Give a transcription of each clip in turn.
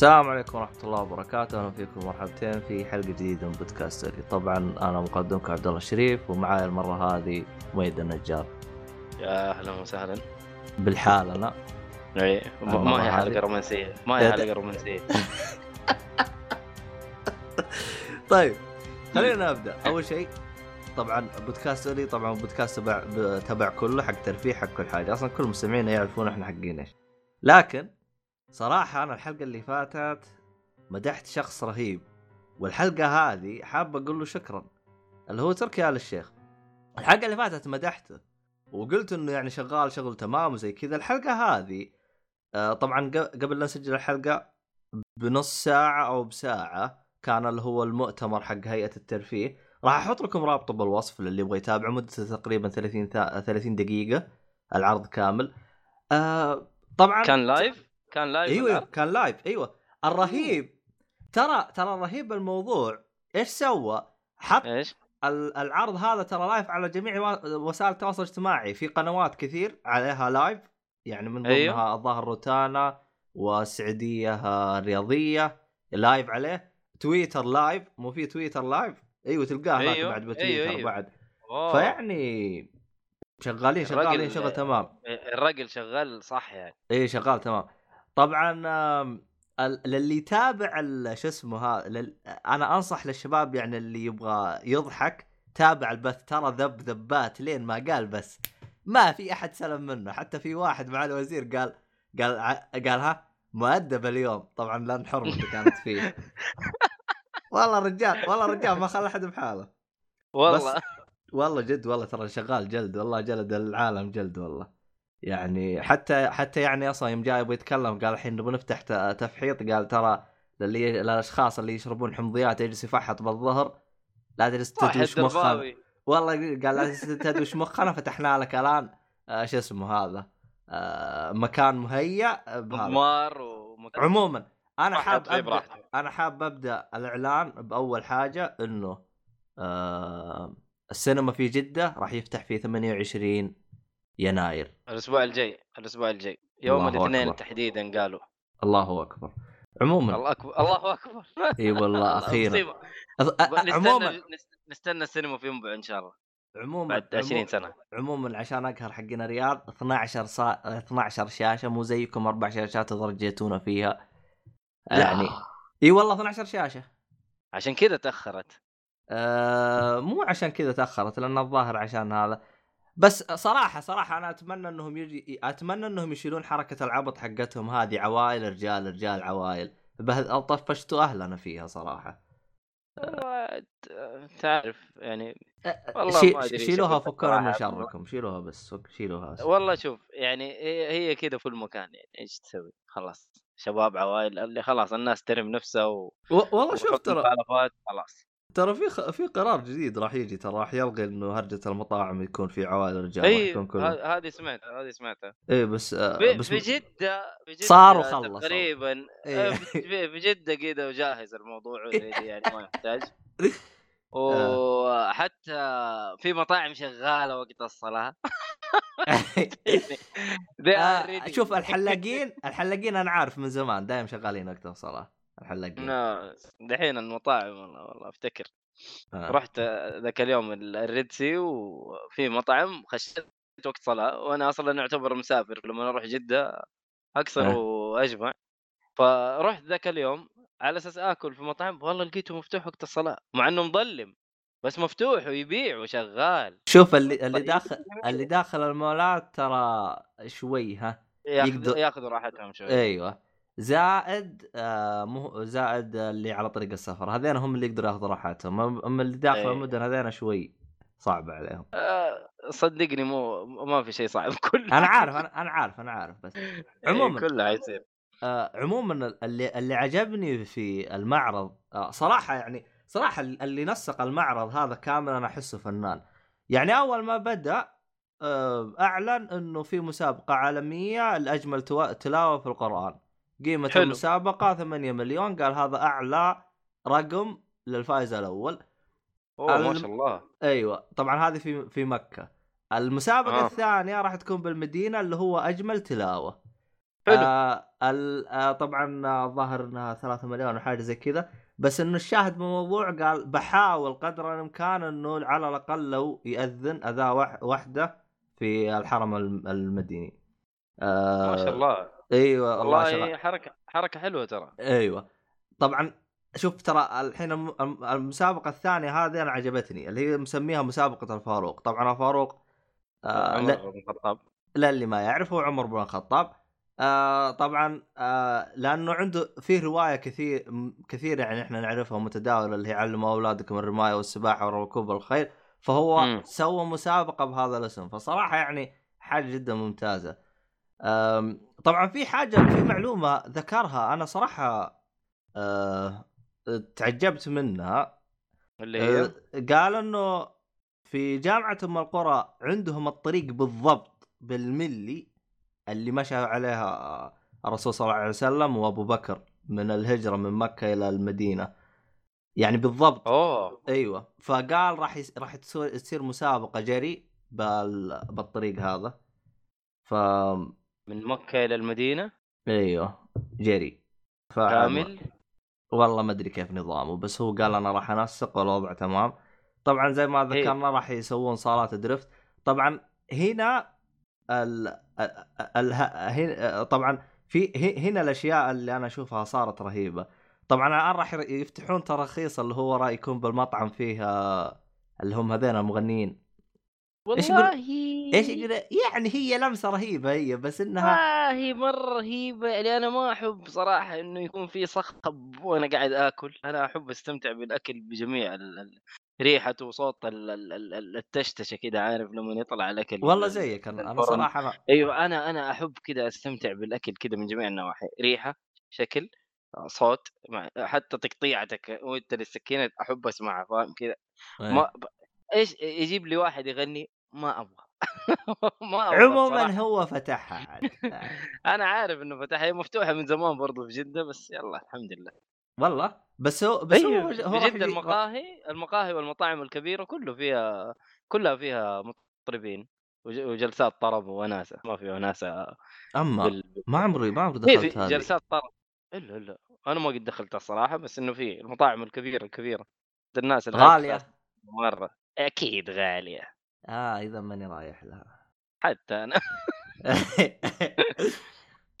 السلام عليكم ورحمة الله وبركاته، أهلا فيكم مرحبتين في حلقة جديدة من بودكاستري، طبعا أنا مقدمكم عبد الله الشريف ومعاي المرة هذه ميد النجار. يا أهلا وسهلا بالحال أنا. إي ما هي هذه. حلقه رومانسية ما هي يا حلقة رومانسية طيب خلينا نبدأ، أول شيء طبعا بودكاستري طبعا بودكاست تبع تبع كله حق ترفيه حق كل حاجة، أصلا كل مستمعينا يعرفون إحنا حقين إيش. لكن صراحة أنا الحلقة اللي فاتت مدحت شخص رهيب والحلقة هذه حاب أقول له شكرا. اللي هو تركي آل الشيخ. الحلقة اللي فاتت مدحته وقلت إنه يعني شغال شغل تمام وزي كذا. الحلقة هذه آه، طبعا قبل لا نسجل الحلقة بنص ساعة أو بساعة كان اللي هو المؤتمر حق هيئة الترفيه. راح أحط لكم رابطه بالوصف للي يبغى يتابع مدته تقريبا 30 تا- 30 دقيقة العرض كامل. آه طبعا كان live كان live إيوه العرض؟ كان live إيوه. الرهيب. ترى ترى الرهيب الموضوع إيش سوى؟ حط إيش؟ ال- العرض هذا ترى live على جميع وسائل التواصل الاجتماعي. في قنوات كثير عليها live يعني من ضمنها أيوه. الظاهر روتانا والسعودية آه، الرياضية live عليه. تويتر live مو في تويتر live إيوه تلقاه أيوه، بعد بتويتر أيوه، أيوه. بعد. أوه. فيعني شغالين شغالين شغل تمام. الراجل شغال صح يعني. اي شغال تمام. طبعا للي يتابع شو اسمه هذا لل... أنا أنصح للشباب يعني اللي يبغى يضحك تابع البث ترى ذب ذبات لين ما قال بس. ما في أحد سلم منه حتى في واحد مع الوزير قال قال ع- قال ها مؤدب اليوم. طبعا لأن حرمته كانت فيه. والله رجال والله رجال ما خلى أحد بحاله. والله. والله جد والله ترى شغال جلد والله جلد العالم جلد والله. يعني حتى حتى يعني أصلا يوم جاي يبغى يتكلم قال الحين نبغى نفتح تفحيط قال ترى للي للأشخاص اللي يشربون حمضيات يجلس يفحط بالظهر لا تجلس تدوش درباوي والله قال لا تجلس تدوش مخنا فتحنا لك الان آه شو اسمه هذا آه مكان مهيأ بهذا. مضمار ومكان عموما أنا حاب براحته. أنا حاب أبدأ الإعلان بأول حاجة إنه آه السينما في جدة راح يفتح في 28 يناير. الأسبوع الجاي الأسبوع الجاي. يوم الاثنين. تحديدا قالوا. الله أكبر. عموما. الله أكبر الله أكبر. إي والله أخيرا. عموما. نست- نستنى السينما في ينبع إن شاء الله. عموما بعد 20 عموما, سنة. عموما عشان أقهر حقنا رياض 12 صا... 12 شاشة مو زيكم أربع شاشات ترجيتونا فيها. يعني. إي والله 12 شاشة. عشان كذا تأخرت. آه مو عشان كذا تأخرت لأن الظاهر عشان هذا. بس صراحة صراحة أنا أتمنى إنهم يجي أتمنى إنهم يشيلون حركة العبط حقتهم هذه عوائل رجال رجال عوائل. طفشتوا أهلنا فيها صراحة. تعرف يعني والله شي ما أدري شيلوها فكونا من. شركم شيلوها بس شيلوها. والله شوف يعني هي هي كذا في المكان يعني إيش تسوي؟ خلاص. شباب عوائل اللي خلاص الناس ترم نفسها و... والله شوف ترى خلاص. ترى في خ... في قرار جديد راح يجي ترى راح يلغي إنه هرجة المطاعم يكون في عوائل رجال اي هذه سمعتها هذه سمعتها إيه بس آه بس في جده في جده صار وخلص. تقريبا إيه. آه، في في جده كذا وجاهز الموضوع يعني ما يحتاج آه. وحتى في مطاعم شغالة وقت الصلاة آه. شوف الحلاقين الحلاقين أنا عارف من زمان دايم شغالين وقت الصلاة الحلاقين لا دحين المطاعم والله والله أفتكر آه. رحت ذاك اليوم ال- الريدسي وفي مطعم خشيت وقت صلاة وأنا أصلا اعتبر مسافر لما أروح جدة أكثر أه. وأجمع فرحت ذاك اليوم على أساس آكل في مطعم والله لقيته مفتوح وقت الصلاة مع إنه مظلم بس مفتوح ويبيع وشغال شوف اللي اللي طيب. داخل اللي داخل المولات ترى شوي ها ياخذ يقدر- ياخذوا راحتهم شوي أيوه زائد آه مو زائد اللي على طريق السفر. هذين هم اللي يقدروا ياخذوا راحتهم. اما اللي داخل إيه. المدن هذين شوي صعب عليهم. آه، صدقني مو ما في شيء صعب كله. أنا عارف أنا أنا عارف أنا عارف بس إيه، عموماً. كله حيصير. آه عموما اللي اللي عجبني في المعرض آه صراحة يعني صراحة اللي نسق المعرض هذا كامل أنا أحسه فنان. يعني أول ما بدأ آه أعلن إنه في مسابقة عالمية لأجمل تلاوة في القرآن. قيمة حلو. المسابقة 8 مليون قال هذا أعلى رقم للفائز الأول. أوه ما الم- شاء الله. أيوه طبعا هذه في في مكة. المسابقة آه. الثانية راح تكون بالمدينة اللي هو أجمل تلاوة. حلو. آه ال- آه طبعا آه، الظاهر انها 3 مليون وحاجه زي كذا. بس إنه الشاهد بالموضوع قال بحاول قدر الإمكان إنه على الأقل لو يأذن اذان وح- واحدة في الحرم الم- المديني. آه ما شاء الله. أيوه والله والله شغال حركة حركة حلوة ترى. أيوه. طبعا شوف ترى الحين الم- الم- المسابقة الثانية هذه أنا عجبتني اللي هي مسميها مسابقة الفاروق. طبعا الفاروق آه عمر بن الخطاب. لا اللي ما يعرف هو عمر بن الخطاب. آه طبعا آه لأنه عنده في رواية كثير م- كثير يعني إحنا نعرفها متداولة اللي هي علموا اولادكم الرمايه والسباحة وركوب الخيل. فهو مم. سوى مسابقة بهذا الاسم. فصراحة يعني حاجة جدا ممتازة. طبعا في حاجة في معلومة ذكرها أنا صراحة آه تعجبت منها. اللي هي؟ آه، قال إنه في جامعة أم القرى عندهم الطريق بالضبط بالملي اللي مشى عليها الرسول صلى الله عليه وسلم وأبو بكر من الهجرة من مكة إلى المدينة. يعني بالضبط. أوه. أيوه. فقال راح يس... راح تصير مسابقة جري بال... بالطريق هذا. ف من مكة إلى المدينة؟ أيوه جري. ف... كامل؟ والله ما أدري كيف نظامه بس هو قال أنا راح أنسق والوضع تمام. طبعا زي ما إيه. ذكرنا راح يسوون صالات درفت. طبعا هنا ال... ال... ال... هنا طبعا في هنا الأشياء اللي أنا أشوفها صارت رهيبة. طبعا الآن راح يفتحون تراخيص اللي هو راح يكون بالمطعم فيها اللي هم هذين المغنيين. إيش يقول- والله إيش يقول؟ يعني هي لمسة رهيبة هي بس إنها والله مرة رهيبة يعني أنا ما أحب صراحة إنه يكون في صخب وأنا قاعد آكل. أنا أحب أستمتع بالأكل بجميع ال... ال... ريحته وصوت ال... ال... ال- ال- التشتشة كده عارف لما يطلع الأكل والله ال- زيك أنا أنا. صراحة أنا... أيوه أنا أنا أحب كذا أستمتع بالأكل كذا من جميع النواحي ريحة شكل صوت حتى تقطيعتك وأنت للسكينة أحب أسمعها فاهم كذا ما ب... إيش يجيب لي واحد يغني ما أبغى. ما أبغى عموما صراحة. هو فتحها عاد أنا عارف إنه فتح هي مفتوحة من زمان برضو في جدة بس يلا الحمد لله. والله؟ بس هو بس هو, أيوه هو جدة المقاهي المقاهي والمطاعم الكبيرة كله فيها كلها فيها مطربين وج- وجلسات طرب وناسة ما في وناسة أما بال... ما عمري ما عمري دخلت هذه. جلسات طرب. إلا إلا. أنا ما قد دخلتها الصراحه بس إنه في المطاعم الكبيرة الكبيرة الناس غالية. مرة. أكيد غالية. آه إذا ماني رايح لها. حتى أنا.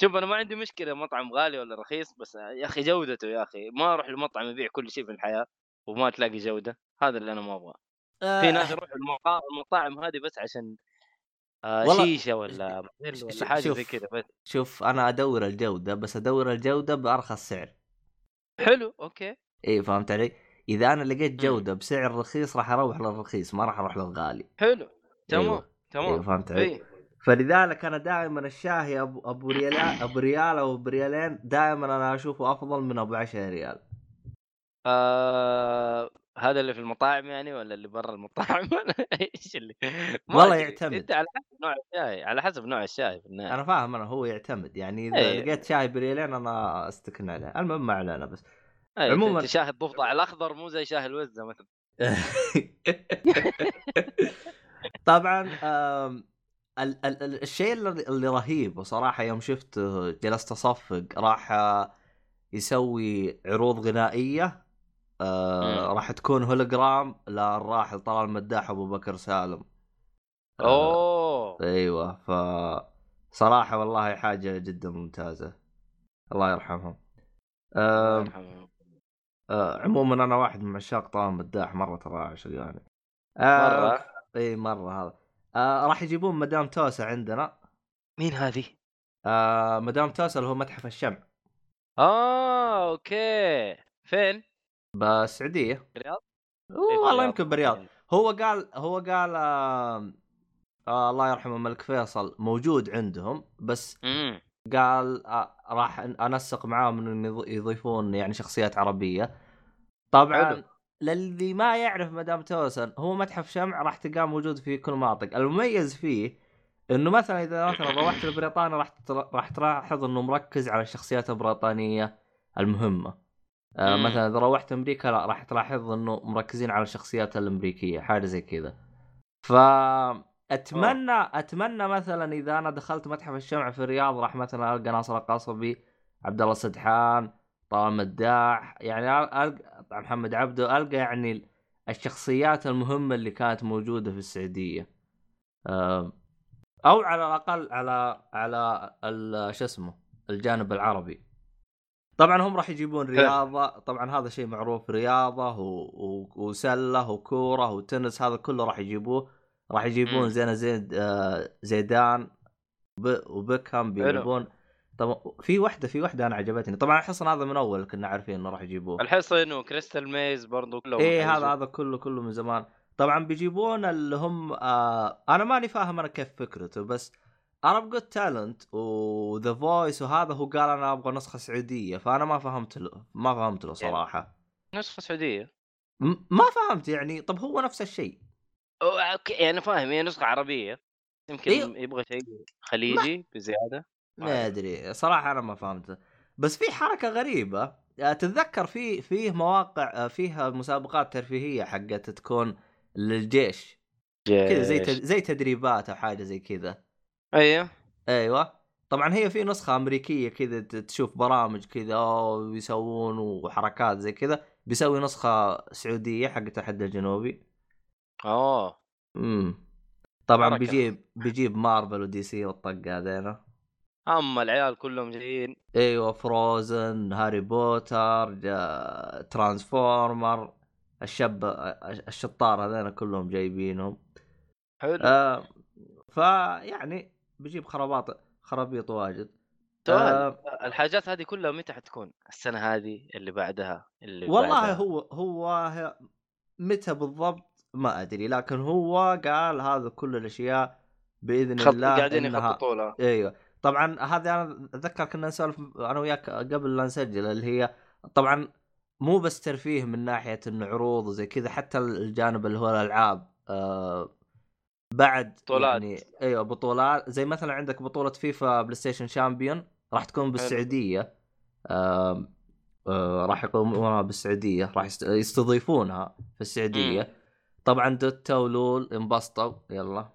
شوف أنا ما عندي مشكلة مطعم غالي ولا رخيص بس يا أخي جودته يا أخي. ما أروح لمطعم يبيع كل شيء في الحياة وما تلاقي جودة. هذا اللي أنا ما أبغاه. في ناس يروحوا المطاعم هذه بس عشان آه والله شيشة ولا ولا حاجة. زي كذا بس. شوف أنا أدور الجودة بس أدور الجودة بأرخص سعر. حلو أوكي. إي فهمت علي؟ إذا أنا لقيت. جودة بسعر رخيص راح أروح للرخيص ما راح أروح للغالي حلو تمام أيوة. تمام فهمت علي؟ اي فلذلك أنا دائما الشاهي أبو أبو ريال أبو ريال أو بريالين دائما أنا أشوفه أفضل من أبو 10 ريال آه هذا اللي في المطاعم يعني ولا اللي برا المطاعم ولا إيش اللي والله. يعتمد. أنت على حسب نوع الشاي على حسب نوع الشاي في النهاية أنا فاهم أنا هو يعتمد يعني إذا إيه. لقيت شاي بريالين أنا أستكن عليه المهم ما علينا بس عموماً- أنت شاهي الضفدع الأخضر مو زي شاهي الوزه مثلا. طبعا ال- ال- ال- الشيء اللي اللي رهيب وصراحه يوم شفته جلست أصفق راح آه، يسوي عروض غنائية آه،. راح تكون هولوجرام للراحل طلال المداح ابو بكر سالم. آه، أوه. أيوه ف صراحة والله حاجة جدا ممتازة. الله يرحمهم. الله آم، يرحمه. آه عموما أنا واحد من عشاق طعام مداح مرة ترى عشق يعني. آه مرة؟ إي مرة هذا. آه راح يجيبون مدام توسا عندنا. مين هذه؟ آه مدام توسا اللي هو متحف الشمع آه أوكي. فين؟ بالسعودية. الرياض؟ أوه، إيه، والله. يمكن بالرياض. هو قال هو قال آه آه الله يرحمه الملك فيصل موجود عندهم بس امم قال آه راح انسق معاهم انه يض- يضيفون يعني شخصيات عربية طبعا حلو. للي ما يعرف مدام توسن هو متحف شمع راح تلقاه موجود في كل مناطق المميز فيه إنه مثلا إذا مثلا روحت لبريطانيا راح راح تلاحظ إنه مركز على الشخصيات البريطانية المهمة آه. مثلا إذا روحت أمريكا لا راح تلاحظ إنه مركزين على الشخصيات الأمريكية حاجة زي كذا ف اتمنى أتمنى مثلا إذا أنا دخلت متحف الشمع في الرياض راح مثلا ألقى ناصر القصبي عبد الله سدحان طه مداح يعني القى محمد عبده ألقى يعني الشخصيات المهمة اللي كانت موجودة في السعودية. أو على الأقل على على شو اسمه الجانب العربي. طبعا هم راح يجيبون رياضة طبعا هذا شيء معروف رياضة و... و... وسلة وكورة وتنس هذا كله راح يجيبوه. راح يجيبون زين زيد آه زيدان. وبيكهام بيجيبون. طبعا في واحدة في واحدة أنا عجبتني. طبعا الحصن هذا من أول كنا عارفين إنه راح يجيبوه. الحصن و Crystal Maze برضو كله إيه هذا هذا كله كله من زمان. طبعا بيجيبون اللي هم آه أنا ماني فاهم أنا كيف فكرته بس Arabs Got Talent و The Voice وهذا هو قال أنا أبغى نسخة سعودية فأنا ما فهمت له ما فهمت له يعني صراحة. نسخة سعودية؟ ما فهمت يعني. طب هو نفس الشيء. أوكي يعني أنا فاهم هي نسخة عربية يمكن إيه؟ يبغى شيء خليجي ما... بزيادة ما أدري. صراحة أنا ما فهمت بس في حركة غريبة تتذكر في فيه مواقع فيها مسابقات ترفيهية حقت تكون للجيش كذا زي زي تدريبات أو حاجة زي كذا. أيوه. أيوه. طبعا هي في نسخة أمريكية كذا تشوف برامج كذا ويسوون وحركات زي كذا بيسوي نسخة سعودية حق التحدي الجنوبي. اوه إمم. طبعا حركة. بيجيب بيجيب Marvel و DC والطقة هذينا. أما العيال كلهم جايين. أيوه Frozen Harry Potter Transformers الشاب الشطار هذين كلهم جايبينهم. حلو. آه فيعني بيجيب خراباط خرابيط واجد. آه. الحاجات هذه كلها متى حتكون؟ السنة هذه اللي بعدها اللي والله بعدها. هو هو متى بالضبط؟ ما أدري لكن هو قال هذا كل الأشياء بإذن خط... الله قاعدين يخططوا إيوه. طبعا هذه أنا أتذكر كنا نسولف أنا وياك قبل لا نسجل اللي هي طبعا مو بس ترفيه من ناحية إنه عروض وزي كذا حتى الجانب اللي هو الألعاب آه بعد بطولات. يعني إيوه بطولات. زي مثلا عندك بطولة FIFA PlayStation champion راح تكون بالسعودية آه آه راح يقومونها بالسعودية راح يستضيفونها في السعودية. طبعا Dota و LoL انبسطوا يلا.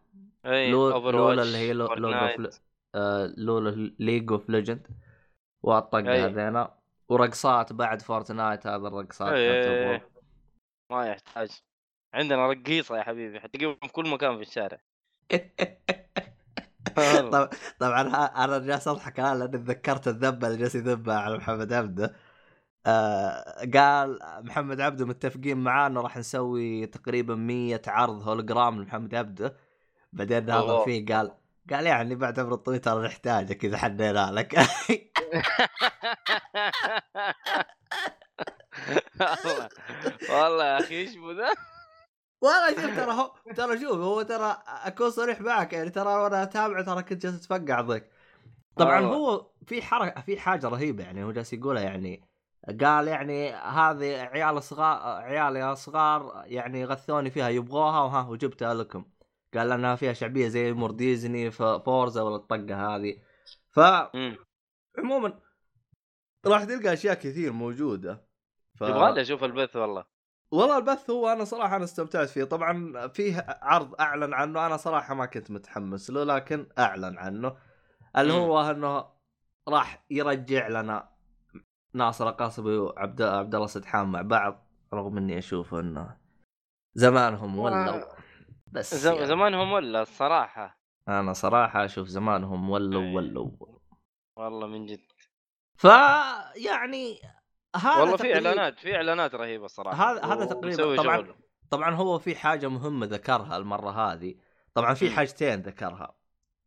اي LoL, LoL اللي هي LoL of آه LoL League of Legends والطقه هذينا. ورقصات بعد Fortnite هذا الرقصات أي أي ما يحتاج. عندنا رقيصة يا حبيبي حتلاقيهم في كل مكان في الشارع. طبعا طبعا أنا جالس أضحك الان لأني تذكرت الذبة اللي جالس يذبها على محمد عبده آه قال محمد عبده متفقين معاه إنه راح نسوي تقريبا 100 عرض هولوجرام لمحمد عبده. بعدين هذا فيه قال قال يعني بعد عمر الطويل ترى نحتاجك إذا حدينا لك. والله والله يا أخي إيش ذا؟ والله شوف ترى هو ترى شوف هو ترى أكون صريح معك يعني ترى وأنا أتابعه ترى كنت جالس أتفقع ضيق. طبعا. هو في حركه في حاجة رهيبة يعني هو جالس يقولها يعني. قال يعني هذه عيال صغار عيالي صغار يعني غثوني فيها يبغوها وها وجبتها لكم. قال انها فيها شعبية زي امور ديزني فورزا ولا الطقه هذه. ف عموما راح تلقى أشياء كثير موجودة. ف... يبغى أشوف البث والله. والله البث هو أنا صراحة أنا استمتعت فيه. طبعا فيه عرض أعلن عنه أنا صراحة ما كنت متحمس له لكن أعلن عنه. اللي هو أنه راح يرجع لنا ناصر القاصبي وعبد عبد الله سدحان مع بعض رغم إني أشوف إنه زمانهم ولوا بس زم... يعني. زمانهم ولا الصراحة أنا صراحة أشوف زمانهم ولوا إيه. ولوا والله من جد ف يعني هذا والله في اعلانات في إعلانات رهيبة الصراحه هذا هذا تقريبا طبعا شغل. طبعا هو في حاجة مهمة ذكرها المرة هذه طبعا في حاجتين ذكرها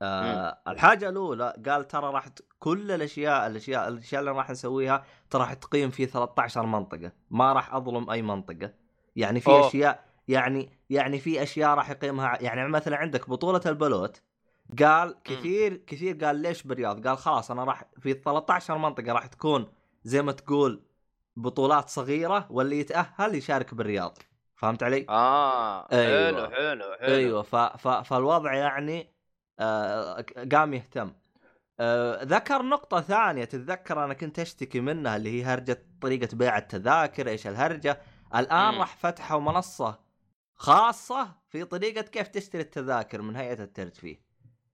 آه الحاجة الأولى قال ترى راح كل الأشياء الأشياء الأشياء اللي راح نسويها ترى راح تقيم في 13 منطقة ما راح أظلم أي منطقة يعني في أوه. أشياء يعني يعني في أشياء راح يقيمها يعني مثلا عندك بطولة البلوت قال كثير كثير قال ليش بالرياض؟ قال خلاص أنا راح في 13 منطقة راح تكون زي ما تقول بطولات صغيرة واللي يتأهل يشارك بالرياض فهمت علي؟ آه أيوة. حلو حلو حلو أيوه ف... ف... فالوضع يعني قام يهتم. آه ذكر نقطة ثانية تتذكر أنا كنت أشتكي منها اللي هي هرجة طريقة بيع التذاكر إيش الهرجة؟ الآن راح فتحوا منصة خاصة في طريقة كيف تشتري التذاكر من هيئة الترفيه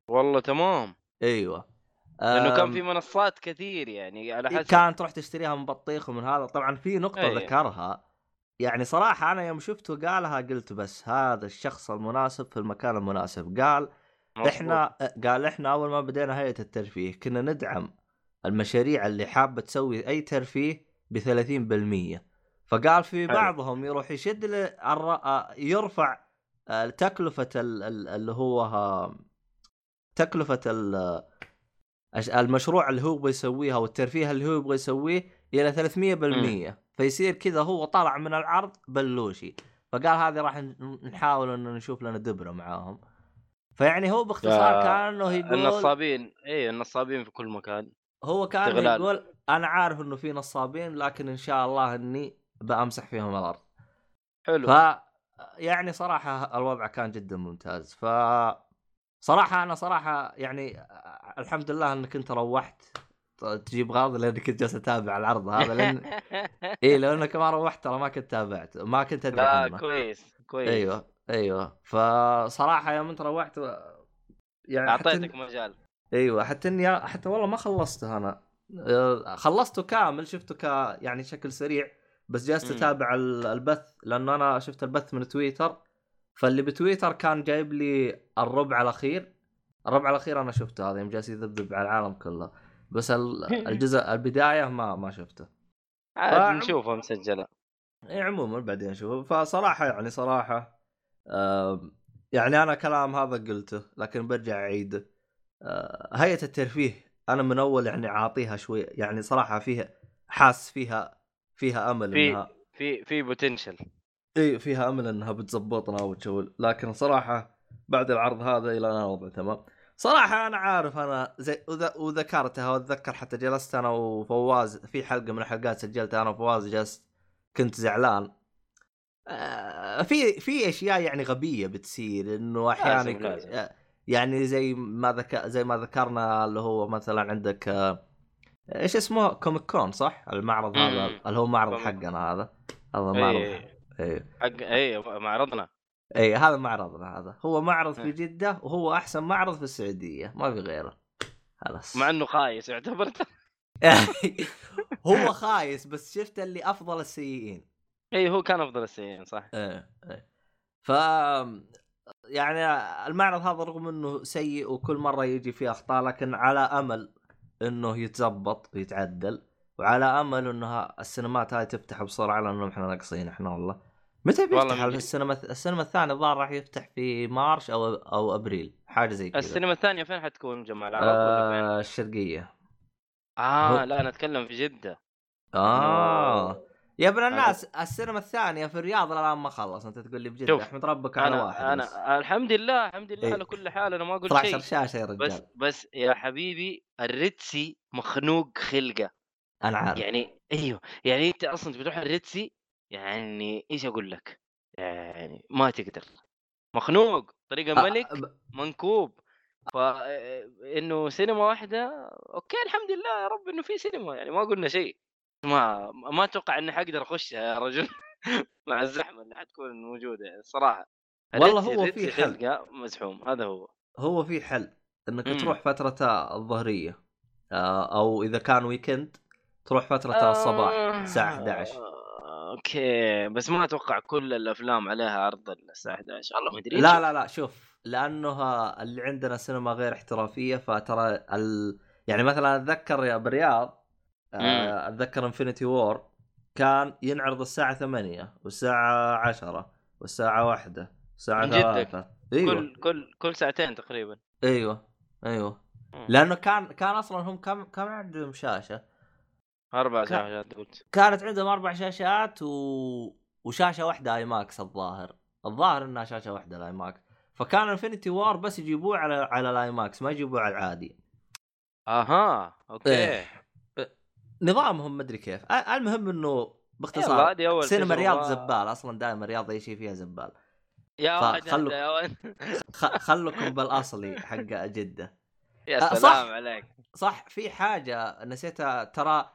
والله تمام. أيوه. لأنه كان في منصات كثير يعني على حسب كان تروح تشتريها من بطيخ ومن هذا. طبعا في نقطة أي. ذكرها. يعني صراحة أنا يوم شفته قالها قلت بس هذا الشخص المناسب في المكان المناسب. قال مظبوط. إحنا قال إحنا أول ما بدينا هيئة الترفيه كنا ندعم المشاريع اللي حابة تسوي أي ترفيه ب 30% فقال في. بعضهم يروح يشد الر- آه، يرفع آه، تكلفة ال- ال- اللي هو تكلفة المشروع اللي هو بيسويه أو الترفيه اللي هو يبغى يسويه إلى 300% فيصير كذا هو طلع من العرض بلوشي فقال هذه راح نحاول إنه نشوف لنا دبرة معاهم. فيعني هو باختصار كانه يقول النصابين اي النصابين في كل مكان هو كان استغلال. يقول أنا عارف إنه في نصابين لكن إن شاء الله إني بأمسح فيهم الأرض. حلو. ف يعني صراحة الوضع كان جدا ممتاز. ف صراحة أنا صراحة يعني الحمد لله إنك أنت روحت تجيب غاضي لأنك كنت جالس اتابع العرض هذا لأن اي لو إنك ما روحت ترى ما كنت تابعت ما كنت أدري لا عنه. كويس كويس. أيوه. أيوه. فصراحة يوم أنت روحت يعني حتى أعطيتك مجال. أيوه. حتى إني حتى والله ما خلصته أنا. آه، خلصته كامل شفته ك يعني شكل سريع بس جالس. أتابع ال- البث لأنه أنا شفت البث من تويتر. فاللي بتويتر كان جايب لي الربع الأخير. الربع الأخير أنا شفته هذا يوم جالس يذبذب على العالم كله. بس ال- الجزء البداية ما ما شفته. عاد نشوفها مسجلة. اي عموما بعدين نشوف فصراحة يعني صراحة يعني أنا كلام هذا قلته لكن برجع اعيده آه، هيئة الترفيه أنا من أول يعني عاطيها شوي يعني صراحة فيها حاس فيها فيها أمل في- إنها في في بوتنشل إي فيها أمل إنها بتزبطنا وتشول لكن صراحة بعد العرض هذا إلى الان الوضع تمام. صراحة أنا عارف أنا زي وذ- وذكرتها واتذكر حتى جلست أنا وفواز في حلقة من الحلقات سجلتها أنا وفواز جلست كنت زعلان. في في أشياء يعني غبية بتصير إنه أحيانا لازم- يكون- لازم. آه، يعني زي ما ذك... زي ما ذكرنا اللي هو مثلا عندك آه، إيش اسمه؟ Comic Con صح؟ المعرض هذا. اللي هو معرض. حقنا هذا. هذا معرض اي أيوه حق اي معرضنا. اي هذا معرضنا هذا. هو معرض في إيه. جدة وهو أحسن معرض في السعودية. ما في غيره. خلاص. مع إنه خايس اعتبرته هو خايس بس شفت اللي أفضل السيئين. اي هو كان أفضل السيئين صح. إيه إيه. ف يعني المعرض هذا رغم إنه سيء وكل مرة يجي فيه أخطاء لكن على أمل إنه يتزبط ويتعدل وعلى أمل إنه السينمات هاي تفتح بسرعة لأنه إحنا ناقصين إحنا والله. متى والله بيفتح السينما السينما الثانية الظاهر راح يفتح في مارش أو أو أبريل حاجة زي كذا. السينما الثانية فين حتكون جماعة العرب؟ آه الشرقية. آه هو- لا أنا أتكلم في جدة. آه. يا ابن أنا- الناس السينما الثانية في الرياض الآن ما خلص أنت تقول لي شوف، أحمد ربك على أنا واحد بس. أنا الحمد لله الحمد لله إيه. على كل حال أنا ما أقول 12 شيء. شاشه يا بس رجال. بس يا حبيبي الريتسي مخنوق خلقة. أنا عارف. يعني أيوه يعني أنت أصلا بتروح الريتسي يعني إيش أقول لك؟ يعني ما تقدر. مخنوق طريقة آه، ملك منكوب. فانه سينما واحدة okay الحمد لله يا رب إنه في سينما يعني ما قلنا شيء. ما ما أتوقع إني حقدر اخشها يا رجل. مع الزحمة اللي حتكون موجودة يعني الصراحه والله هو في حل. مزحوم هذا هو. هو في حل. إنك مم. تروح فترة الظهرية آه، أو إذا كان weekend تروح فترة الصباح الساعة 11 آه، okay. بس ما أتوقع كل الأفلام عليها عرض الساعة 11 والله ما أدري لا لا لا شوف لأنه اللي عندنا سينما غير احترافية فترى ال... يعني مثلا أتذكر يا بالرياض آه، أتذكر Infinity War كان ينعرض الساعة 8 والساعة 10 والساعة 1 والساعة من جدك. 3 أيوه. كل كل كل ساعتين تقريبا. أيوه أيوه. مم. لأنه كان كان أصلا هم كم كم عندهم شاشة؟ أربع كان- شاشات قلت. كانت عندهم أربع شاشات و... وشاشة واحدة IMAX الظاهر. الظاهر إنها شاشة واحدة ال IMAX فكان Infinity War بس يجيبوه على على ال IMAX ما يجيبوه على العادي. أها okay. إيه. نظامهم مدري كيف المهم إنه باختصار أول سينما تجربة. رياض زبال أصلا دائما رياض أي شيء فيها زبال يا واحد هذا يا ولد. خ... خلكم بالأصلي حق جدة يا سلام صح. عليك صح في حاجة نسيتها ترى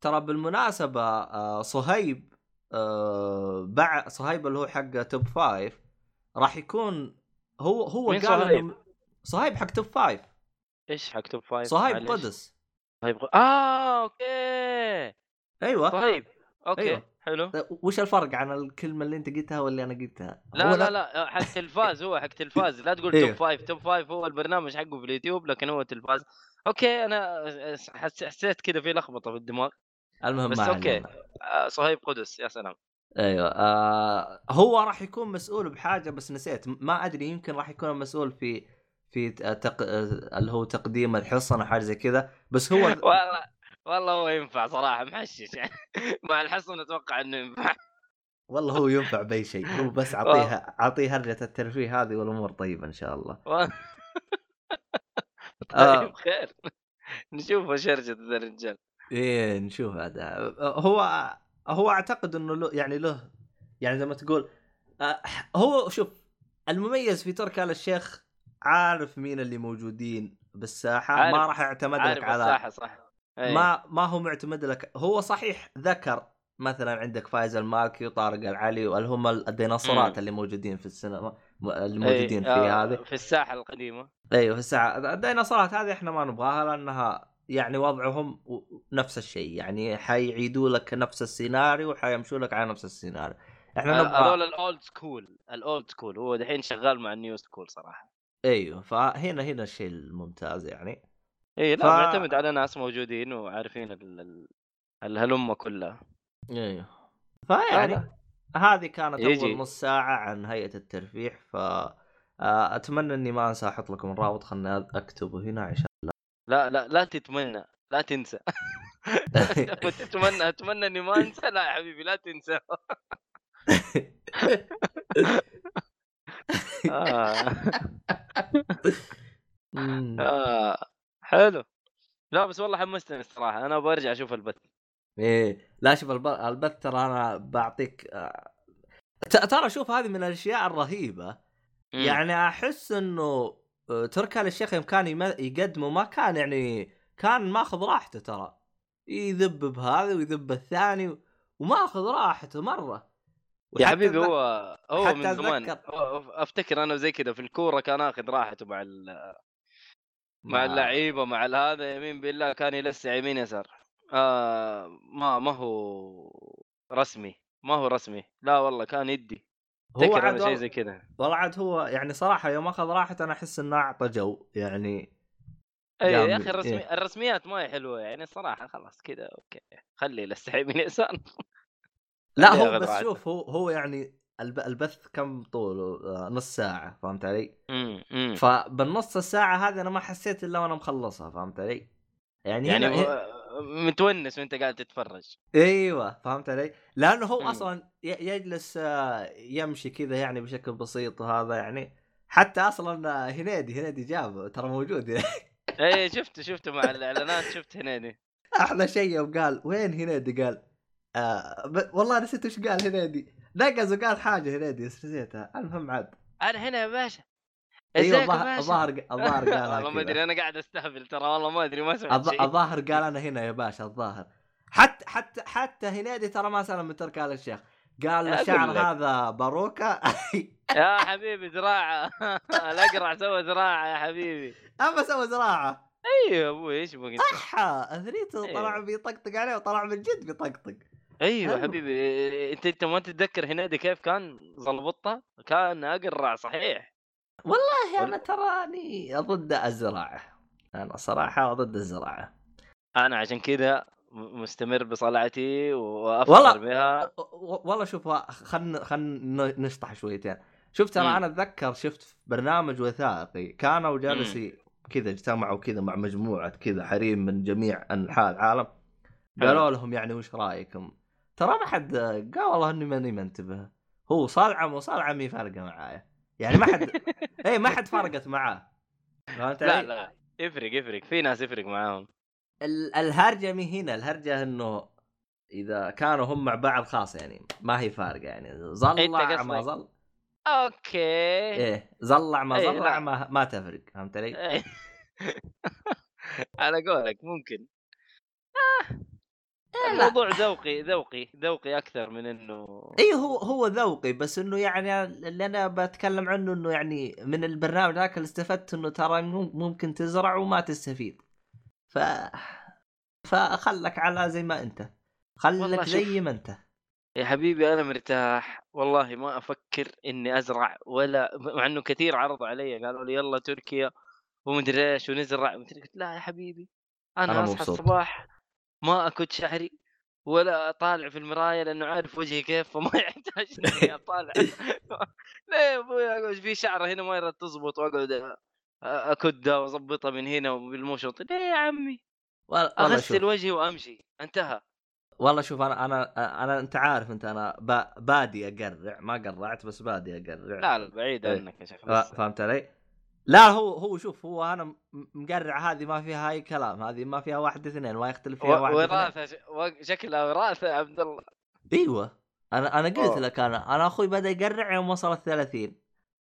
ترى بالمناسبة صهيب باع صهيب اللي هو حق Top Five راح يكون هو هو قال صهيب؟ حق توب فايف إيش حق Top Five صهيب. قدس ق- آه okay أيوه طيب okay أيوة. حلو وش الفرق عن الكلمة اللي أنت قلتها واللي أنا قلتها؟ لا لا لا حق تلفاز هو حق تلفاز لا تقول. Top Five Top Five هو البرنامج حقه في اليوتيوب لكن هو تلفاز okay أنا حس- حسيت كذا في لخبطة في الدماغ المهم بس. علينا. آه صهيب قدس يا سلام أيوه آه هو راح يكون مسؤول بحاجة بس نسيت ما أدري يمكن راح يكون مسؤول في في تق... اللي هو تقديم الحصن أو حاجة زي كذا بس هو والله والله هو ينفع صراحة محشش. يعني مع الحصن أتوقع إنه ينفع. والله هو ينفع بأي شيء. هو بس اعطيها أعطيه هرجة الترفيه هذه والأمور طيبة إن شاء الله. و- آه. طيب خير. نشوف شرجة ذا الرجال إيه نشوف هذا. هو هو أعتقد إنه له يعني له يعني زي ما تقول آه، هو شوف المميز في تركي آل الشيخ عارف مين اللي موجودين بالساحة؟ عارف- ما راح يعتمد عارف لك على الساحة صح. أي. ما ما هو معتمد لك هو صحيح ذكر مثلا عندك فايز المالكي وطارق العلي واللي هم الديناصورات. اللي موجودين في السينما م- اللي أي، موجودين في آه، هذه. في الساحة القديمة. إيوه في الساعة الديناصورات هذه إحنا ما نبغاها لأنها يعني وضعهم نفس الشيء. يعني حيعيدوا لك نفس السيناريو وحيمشوا لك على نفس السيناريو. إحنا آه، نبغى هذول ال old school ال old school. هو دحين شغال مع ال new school صراحة. أيوه فهنا هنا الشيء الممتاز يعني. اي لا ف- معتمد على ناس موجودين وعارفين ال- ال- الهلمه كلها. أيوه. فيعني. هذه كانت يجي. أول نص ساعة عن هيئة الترفيه ف آه، أتمنى إني ما أنسى أحط لكم الرابط خلني أكتبه هنا عشان لا لا لا تتمنى لا تنسى. تتمنى أتمنى إني ما أنسى. لا يا حبيبي لا تنسى. آه. آه. حلو. لا بس والله حمستني الصراحة. أنا برجع أشوف البث. إيه. لا شوف الب- البث ترى أنا بعطيك آه، ت- ترى شوف هذه من الأشياء الرهيبة. يعني أحس إنه آه، تركي آل الشيخ يوم كان يم- يقدمه ما كان يعني كان ماخذ راحته ترى. يذب بهذا ويذب بالثاني وماخذ راحته مرة. يا حبيبي هو هو حتى من زمان. أفتكر أنا زي كذا في الكورة كان آخذ راحته مع ال- مع اللعيبة مع هذا يمين بالله كان يلسع يمين يسار. آه ما ما هو رسمي ما هو رسمي. لا والله كان يدي. هو عاد شيء زي كذا. والله عاد هو يعني صراحة يوم أخذ راحته أنا أحس إنه أعطى جو يعني اي يا أخي الرسمي إيه. الرسميات ما هي حلوة يعني الصراحه خلاص كذا أوكي. خلي يلسع يمين يسار. لا هو بس. شوف هو هو يعني الب- البث كم طوله نص ساعة فهمت علي؟ امم فبالنص الساعة هذه أنا ما حسيت إلا وأنا مخلصها فهمت علي؟ يعني, يعني هنا متونس وأنت قاعد تتفرج أيوه فهمت علي؟ لأنه هو مم. ي- يجلس آه، يمشي كذا يعني بشكل بسيط وهذا يعني حتى أصلا آه، هنيدي هنيدي جابه ترى موجود اي شفت شفت مع الإعلانات شفت هنيدي أحلى شيء يوم قال وين هنيدي قال آه ب... والله نسيت وش قال هنيدي. نقز وقال حاجة هنيدي بس نسيتها. المهم عاد. أنا هنا يا باشا. أيوه الظاهر الظاهر قالها والله ما. أدري أنا قاعد أستهبل ترى والله ما أدري ما سمعت الظاهر قال أنا هنا يا باشا الظاهر. حتى حتى حتى هنيدي ترى ما سلم من ترك آل الشيخ. قال الشعر. هذا باروكه يا حبيبي زراعة. الأقرع سوى زراعة يا حبيبي. أما سوى زراعة. أيوه أبوي إيش بقى انت صح اثريته. طلع بيطقطق عليه وطلع من جد بيطقطق. أيوه حلو. حبيبي أنت أنت ما تتذكر هنيدي كيف كان زلبطه كان أقرع صحيح. والله أنا تراني ضد الزراعة أنا صراحة ضد الزراعة. أنا عشان كذا مستمر بصلعتي والله وأفخر بها. والله شوف خلنا خلنا نشطح شويتين شوف ترى. أنا أتذكر شفت برنامج وثائقي كانوا جالسين كذا اجتمعوا كذا مع مجموعة كذا حريم من جميع أنحاء العالم. قالوا لهم يعني وش رأيكم؟ ترى ما حد قال والله إني ماني منتبه. هو صلعه وصلعه مي فارقة معايا يعني ما حد اي ما حد فرقت معاه. فهمت لا علي؟ لا يفرق يفرق. في ناس يفرق معاهم. ال- الهرجة مي هنا. الهرجة إنه إذا كانوا هم مع بعض خلاص يعني ما هي فارقة يعني. زرع ما زرع. okay. إيه زرع ما إيه، زرع. ما, ما تفرق. فهمت علي؟ إيه. على قولك ممكن. لا. الموضوع ذوقي ذوقي ذوقي أكثر من إنه إي هو هو ذوقي بس إنه يعني اللي أنا بتكلم عنه إنه يعني من البرنامج ذاك اللي استفدت إنه ترى مم- ممكن تزرع وما تستفيد. ف فخلك على زي ما أنت. خلك. زي ما أنت. يا حبيبي أنا مرتاح. والله ما أفكر إني أزرع ولا مع إنه كثير عرضوا علي قالوا لي يلا تركيا ومدري إيش ونزرع. قلت لا يا حبيبي أنا, أنا أصحى. الصباح ما اكد شعري ولا أطالع في المراية لأنه عارف وجهي كيف فما يحتاج إني أطالع ليه يا أبوي في شعرة هنا ما يرد تزبط وأقعد أكدها وأظبطها من هنا بالمشط ليه يا عمي أغسل وجهي وأمشي انتهى والله شوف أنا أنا أنا أنت عارف أنت أنا با- بادي أقرع ما قرعت بس بادي أقرع لا لا بعيد إيه. عنك يا شيخ. فهمت علي؟ لا هو هو شوف هو أنا مقرع هذه ما فيها اي كلام هذه ما فيها واحد اثنين ما يختلف فيها واحد وراثة شكلها وراثه يا عبد الله أيوه أنا أنا قلت. لك أنا أنا أخوي بدأ يقرع يوم وصل ال 30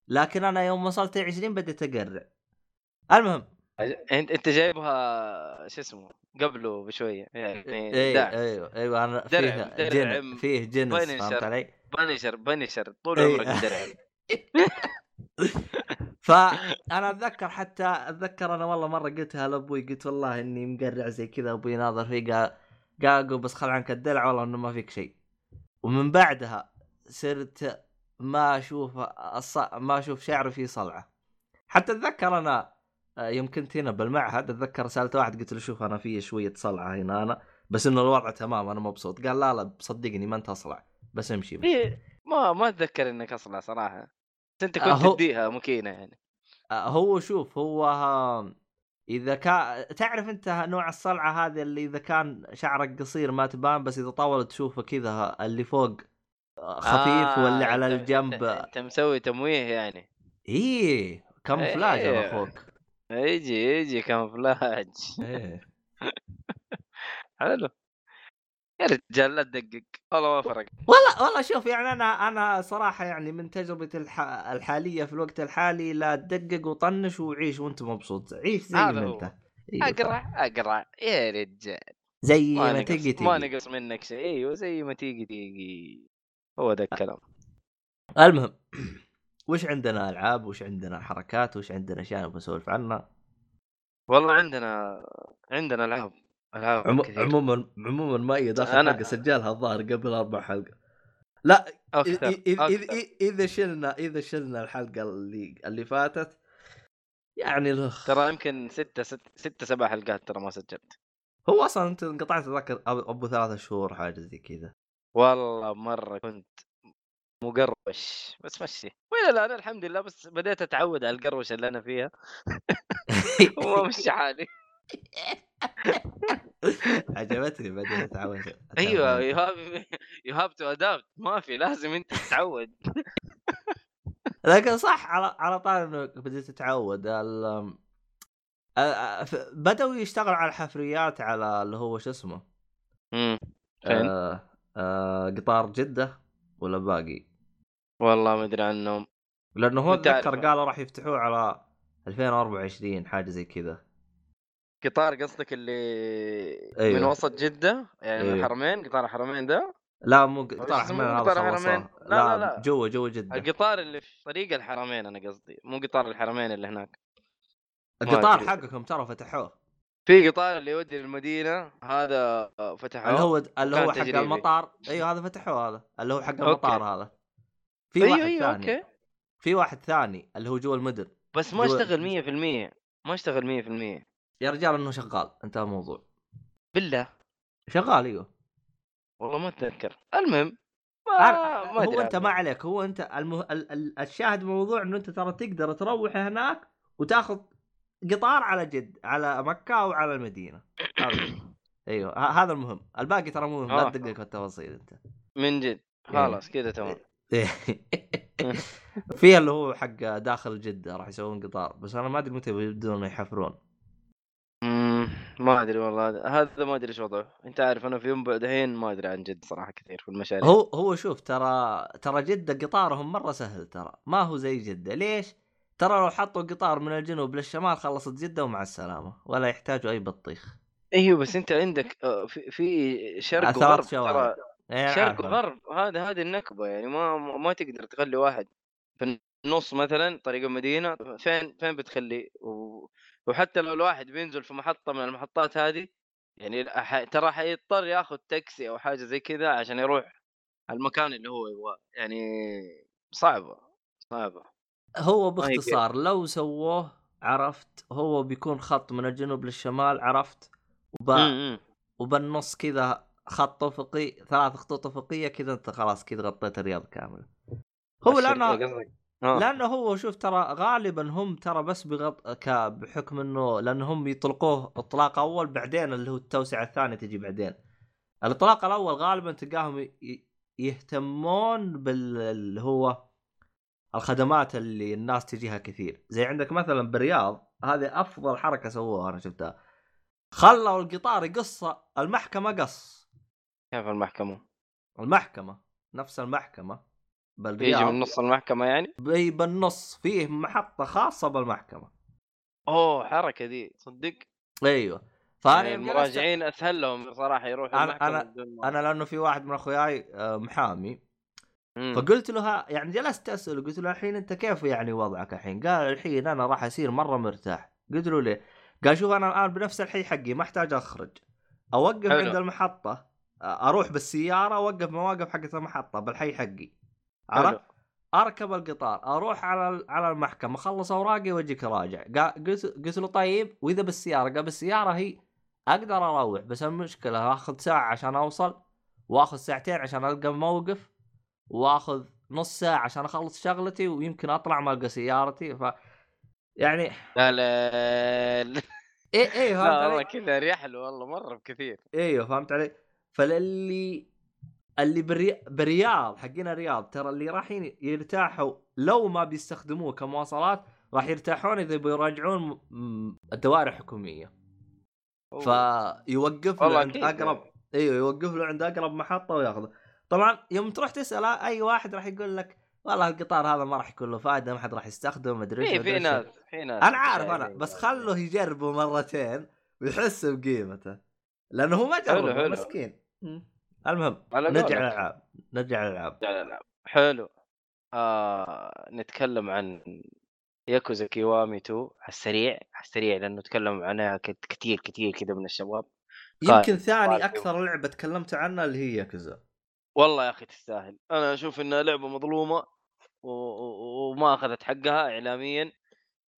لكن أنا يوم وصلت 20 بديت أقرع المهم أنت أنت جايبها شو اسمه قبله بشوية يعني أيوه أيوه أيوه أنا فيه درع جن فيه جنس. فهمت علي؟ بنشر بنشر طول إيه. عمرك درع فأنا أتذكر حتى أتذكر أنا والله مرة قلتها لأبوي قلت والله إني مقرع زي كذا أبوي ناظر فيه قال قال بس خل عنك الدلع والله إنه ما فيك شيء. ومن بعدها صرت ما أشوف الص... ما أشوف شعري فيه صلعة. حتى أتذكر أنا آه، يوم كنت هنا بالمعهد أتذكر سألت واحد قلت له شوف أنا في شوية صلعة هنا أنا بس إنه الوضع تمام أنا مبسوط قال لا لا صدقني ما أنت أصلع بس امشي بس. إيه، ما ما أتذكر إنك أصلا صراحة. أنت كنت أهو. تديها مكينه يعني. آه، هو شوف هو إذا كان تعرف أنت نوع الصلعة هذه اللي إذا كان شعرك قصير ما تبان بس إذا طول تشوفه كذا اللي فوق آه، خفيف آه، واللي على الجنب أنت, مسوي تمويه يعني. إيه كاموفلاج إيه. أنا أخوك يجي يجي كامفلاج إيه. حلو. يا رجال لا تدقق. والله ما فرق. والله والله شوف يعني أنا أنا صراحة يعني من تجربتي الح... الحالية في الوقت الحالي لا تدقق وطنش وعيش وأنت مبسوط. عيش زي ما. أنت. أيوة. اقرع اقرع يا رجال. زي ما ما نقص تيجي ما تيجي. نقص منك شيء. أيوه زي ما تيجي تيجي. هو ذا الكلام. المهم وش عندنا ألعاب؟ وش عندنا حركات؟ وش عندنا أشياء بنسولف عنها؟ والله عندنا عندنا العاب عموما عموما ما هي داخل أنا- حلقة سجلها الظاهر قبل أربع حلقة. لا إذ- أكثر إذ- إذ- إذ- أكثر. إذ- إذا شلنا إذا شلنا الحلقة اللي اللي فاتت يعني الأخ. ترى يمكن ستة ست ستة سبع حلقات ترى ما سجلت. هو أصلا أنت انقطعت اتذكر أب- أبو ثلاثة شهور حاجة زي كذا. والله مرة كنت مقروش بس مشي. ولا لا أنا الحمد لله بس بديت أتعود على القروشة اللي أنا فيها. وما مشي حالي. عجبتني بعدين اتعود أيوه you have you have to adapt ما في لازم أنت تتعود. لكن صح على على طال انك بديت تتعود. بدأوا يشتغلوا على الحفريات على اللي هو شو اسمه؟ امم؟ آه آه قطار جدة ولا باقي؟ والله ما أدري عنهم. لأنه هو. اتذكر قالوا راح يفتحوه على 2024 حاجة زي كذا. قطار قصدك اللي أيوه. من وسط جدة؟ يعني من أيوه. الحرمين قطار الحرمين ده؟ لا مو قطار هذا قطار الحرمين؟ لا، لا، لا. جوا جوا جدة. القطار اللي في طريق الحرمين أنا قصدي مو قطار الحرمين اللي هناك. القطار. حقكم ترى فتحوه. في قطار اللي يودي للمدينة هذا فتحوه. اللي هو اللي هو حق. المطار. أيوه هذا فتحوه هذا. اللي هو حق okay. المطار هذا. في أيوه واحد أيوه ثاني. okay. في واحد ثاني اللي هو جوا المدن. بس ما أشتغل 100% ما أشتغل 100% يا رجال إنه شغال انتهى الموضوع. بالله. شغال إيوه. والله ما أتذكر. المهم ما, ما هو أنت. ما عليك هو أنت المه... ال... ال... الشاهد بالموضوع إنه أنت ترى تقدر تروح هناك وتاخذ قطار على جد على مكة أو على المدينة. إيوه ه- هذا المهم. الباقي ترى مو مهم لا آه. تدقق في التفاصيل أنت. من جد. خلاص كذا تمام. في اللي هو حق داخل جدة راح يسوون قطار بس أنا ما أدري متى يبدون يحفرون. ما أدري والله هذا- هذا ما أدري إيش وضعه. أنت عارف أنا في يوم دحين ما أدري عن جد صراحة كثير في المشاريع. هو هو شوف ترى ترى جده قطارهم مرة سهل ترى. ما هو زي جدة. ليش؟ ترى لو حطوا قطار من الجنوب للشمال خلصت جدة ومع السلامة. ولا يحتاجوا أي بطيخ. إيوه بس أنت عندك آه، في في شرق وغرب. ترى. إيه، شرق. وغرب هذا هذه النكبة يعني ما ما تقدر تخلي واحد في النص مثلا طريق المدينة. فين فين بتخليه و... وحتى لو الواحد بينزل في محطة من المحطات هذه يعني ترى حيضطر ياخذ تاكسي أو حاجة زي كذا عشان يروح المكان اللي هو يبغاه. يعني صعبة صعبة. هو باختصار لو سووه عرفت هو بيكون خط من الجنوب للشمال عرفت وب... إمم وبالنص كذا خط افقي ثلاث خطوط افقيه كذا أنت خلاص كذا غطيت الرياض كامله هو لأنه آه. لأنه هو شوف ترى غالبا هم ترى بس بغط. بحكم إنه لأنه هم يطلقوه إطلاق أول بعدين اللي هو التوسعة الثانية تجي بعدين الإطلاق الأول غالبا تلقاهم. يهتمون بال هو الخدمات اللي الناس تجيها كثير زي عندك مثلا بالرياض هذه أفضل حركة سووها أنا شفتها خلوا القطار يقص المحكمة قص كيف المحكمة؟ المحكمة نفس المحكمة يجي بالرياض من نص المحكمة يعني؟ بي بالنص فيه محطة خاصة بالمحكمة أوه حركة دي صدق أيوه فأنا يعني المراجعين أسهل لهم صراحة يروحوا أنا- المحكمة أنا- أنا لأنه في واحد من أخوياي آه، محامي مم. فقلت له ها يعني جلست أسأله قلت له الحين أنت كيف يعني وضعك الحين؟ قال الحين أنا راح أصير مرة مرتاح قلت له ليه؟ قال شوف أنا الآن بنفس الحي حقي ما أحتاج أخرج أوقف حلو. عند المحطة آه، أروح بالسيارة اوقف مواقف حقت المحطة بالحي حقي. عرفت؟ أركب القطار أروح على على المحكمة أخلص أوراقي وأجيك راجع قلت قلت له طيب وإذا بالسيارة قال بالسيارة هي أقدر أروح بس المشكلة أخذ ساعة عشان أوصل وأخذ ساعتين عشان ألقى موقف وأخذ نص ساعة عشان أخلص شغلتي ويمكن أطلع ما ألقى سيارتي ف يعني لا لا لا إيه إيه فهمت لا والله علي؟ كذا ريحل والله مرة بكثير أيوه فهمت علي؟ فاللي اللي بري... برياض حقين الرياض ترى اللي رايحين يرتاحوا لو ما بيستخدموه كمواصلات راح يرتاحون إذا بيراجعون الدوائر الحكومية فيوقف له عند أقرب يعني. إيوه يوقف له عند أقرب محطة وياخذه طبعا يوم تروح تسال أي واحد راح يقول لك والله القطار هذا ما راح يكون له فائده ما حد راح يستخدمه ما أدري إيش في أدري في. ناس في ناس أنا عارف أنا متشائمين بس يعني. خله يجربه مرتين ويحس بقيمته لأنه هو ما جربه. مسكين. المهم نرجع. للألعاب. نرجع للألعاب. لا لا لا حلو. آه نتكلم عن ياكوزا كيوامي 2 على السريع على السريع لأنه تكلم عنها كت- كثير كثير كذا من الشباب. يمكن ثاني أكثر لعبة تكلمت عنها اللي هي ياكوزا. والله يا أخي تستاهل. أنا أشوف إنها لعبة مظلومة و... و... وما أخذت حقها اعلاميا.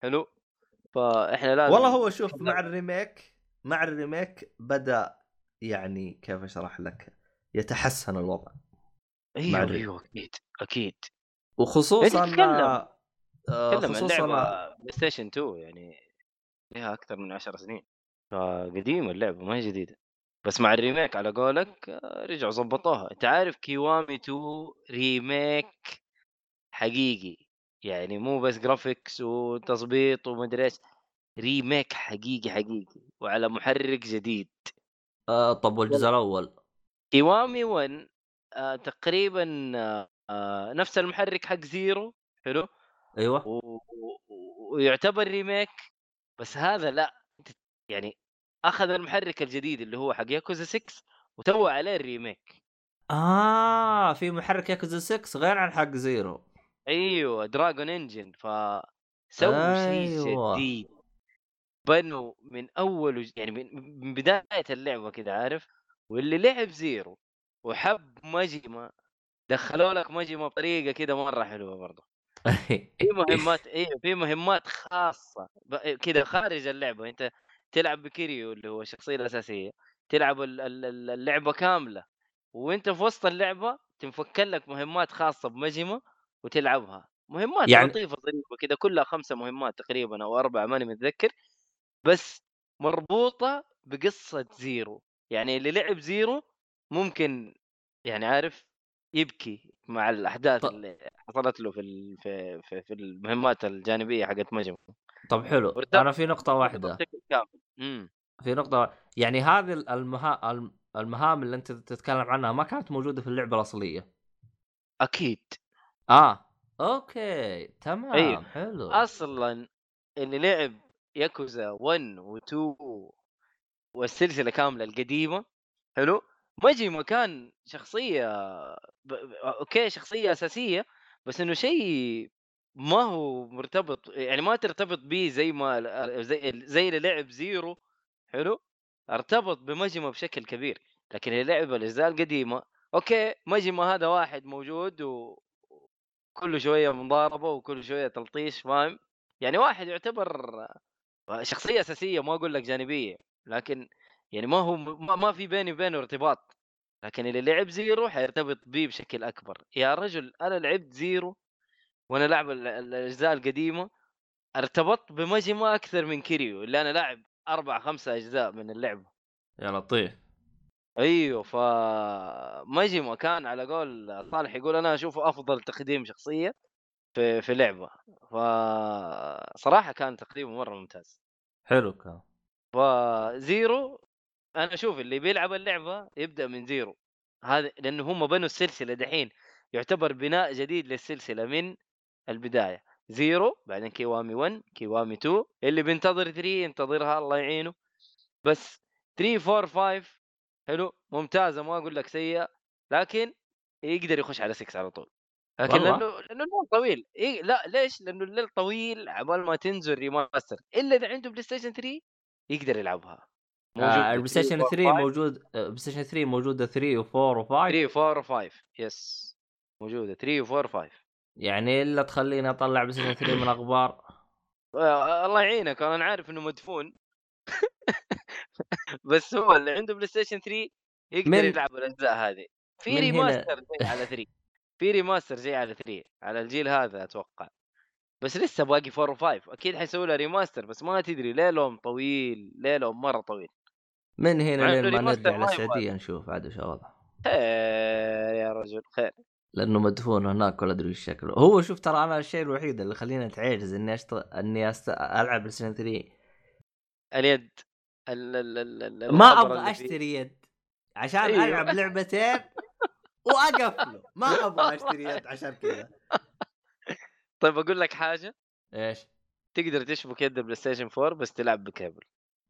حلو. فإحنا لازم والله هو شوف مع ال remake مع ال remake بدأ يعني كيف أشرح لك؟ يتحسن الوضع. أيوه. أيوه أكيد أكيد. وخصوصا تتكلم. آه، تكلم عن لعبة بلاي ستيشن 2 يعني لها أكثر من 10 سنين. فقديمة اللعبة ما هي جديدة. بس مع ال remake على قولك آه، رجعوا ظبطوها. أنت عارف كيوامي 2 remake حقيقي. يعني مو بس graphics وتظبيط ومدري إيش. remake حقيقي حقيقي. وعلى محرك جديد. آه طب والجزء الأول؟ كيوامي 1 آه تقريبا آه نفس المحرك حق زيرو حلو؟ أيوه. و... و- ويعتبر remake بس هذا لا يعني أخذ المحرك الجديد اللي هو حق ياكوزا 6 وسوى عليه ال remake. آه في محرك ياكوزا 6 غير عن حق زيرو. أيوه Dragon Engine ف سووا شيء أيوة. جديد. بنوا من أول. يعني من بداية اللعبة كذا عارف؟ واللي لعب زيرو وحب ماجيما دخلوا لك ماجيما بطريقة كذا مرة حلوة برضه. في مهمات أيوه في مهمات خاصة كذا خارج اللعبة. أنت تلعب بكيريو اللي هو الشخصيه الأساسية تلعب ال- ال- ال- اللعبة كاملة وأنت في وسط اللعبة تنفك لك مهمات خاصة بماجيما وتلعبها. مهمات يعني- يعني... لطيفة ظريفه كذا كلها خمسة مهمات تقريبا أو أربعة ماني متذكر بس مربوطة بقصة زيرو. يعني اللي لعب زيرو ممكن يعني عارف يبكي مع الأحداث ط- اللي حصلت له في ال- في في, في المهمات الجانبية حقت ماجيما طب حلو أنا في نقطة واحدة. إمم. في نقطة يعني هذه المها... الم- المهام اللي أنت تتكلم عنها ما كانت موجودة في اللعبة الأصلية؟ أكيد. آه. أوكي. تمام. أيوه. حلو. أصلا اللي لعب ياكوزا 1 و2 والسلسلة كاملة القديمة حلو؟ ماجيما كان شخصية ب... أوكي شخصية أساسية بس إنه شيء ما هو مرتبط يعني ما ترتبط به زي ما زي زي اللي لعب زيرو حلو؟ ارتبط بماجيما بشكل كبير لكن اللي لعب الاجزاء القديمه أوكي ماجيما هذا واحد موجود وكل شوية مضاربة وكل شوية تلطيش فاهم؟ يعني واحد يعتبر شخصية أساسية ما أقول لك جانبية. لكن يعني ما هو ما, ما في بيني وبينه ارتباط. لكن اللي لعب زيرو حيرتبط بيه بشكل أكبر. يا رجل أنا لعبت زيرو وأنا لاعب الأجزاء القديمة ارتبطت بماجيما أكثر من كيريو اللي أنا لاعب أربع خمسة أجزاء من اللعبة. يا لطيف. أيوه ف ماجيما كان على قول صالح يقول أنا أشوفه أفضل تقديم شخصية في في لعبة. ف صراحة كان تقديمه مرة ممتاز. حلو كان فزيرو أنا أشوف اللي بيلعب اللعبة يبدأ من زيرو. هذا لأنه هم بنوا السلسلة دحين يعتبر بناء جديد للسلسلة من البداية. زيرو بعدين كيوامي 1 كيوامي 2 اللي بينتظر 3 ينتظرها الله يعينه. بس 3 4 5 حلو ممتازة ما أقول لك سيئة لكن يقدر يخش على 6 على طول. لكن والله؟ لأنه لأنه الليل طويل. إيه لا ليش؟ لأنه الليل طويل عبال ما تنزل remaster إلا إذا عنده بلاي ستيشن 3 يقدر يلعبها. آه البلاي ستيشن 3 4 موجود آه، البلاي ستيشن 3 موجوده 3 و4 و5 3 4 5 yes موجوده 3 و4 5 يعني إلا تخليني أطلع بلاي ستيشن 3 من أخبار. آه، الله يعينك. أنا عارف إنه مدفون. بس هو اللي عنده بلاي ستيشن 3 يقدر من- يلعب الأجزاء هذه. في من هنا- remaster جاي على 3 في remaster جاي على 3 على الجيل هذا أتوقع. بس لسه باقي 4 و5 أكيد حيسوي لها remaster بس ما تدري ليه لهم طويل ليه لهم مرة طويل. من هنا لين ما نرجع. للسعودية نشوف عاد وش وضعه خير يا رجل خير. لأنه مدفون هناك ولا أدري وش شكله. هو شوف ترى أنا الشيء الوحيد اللي خليني أتعجز إني أشت... إني أست... ألعب ستيشن 3 اليد ال ال ال ال ما أبغى. أشتري يد. عشان أيوه. ألعب لعبتين وأقفله. ما أبغى أشتري يد عشان كذا. طيب أقول لك حاجة إيش؟ تقدر تشبك يد بلاي ستيشن 4 بس تلعب بكيبل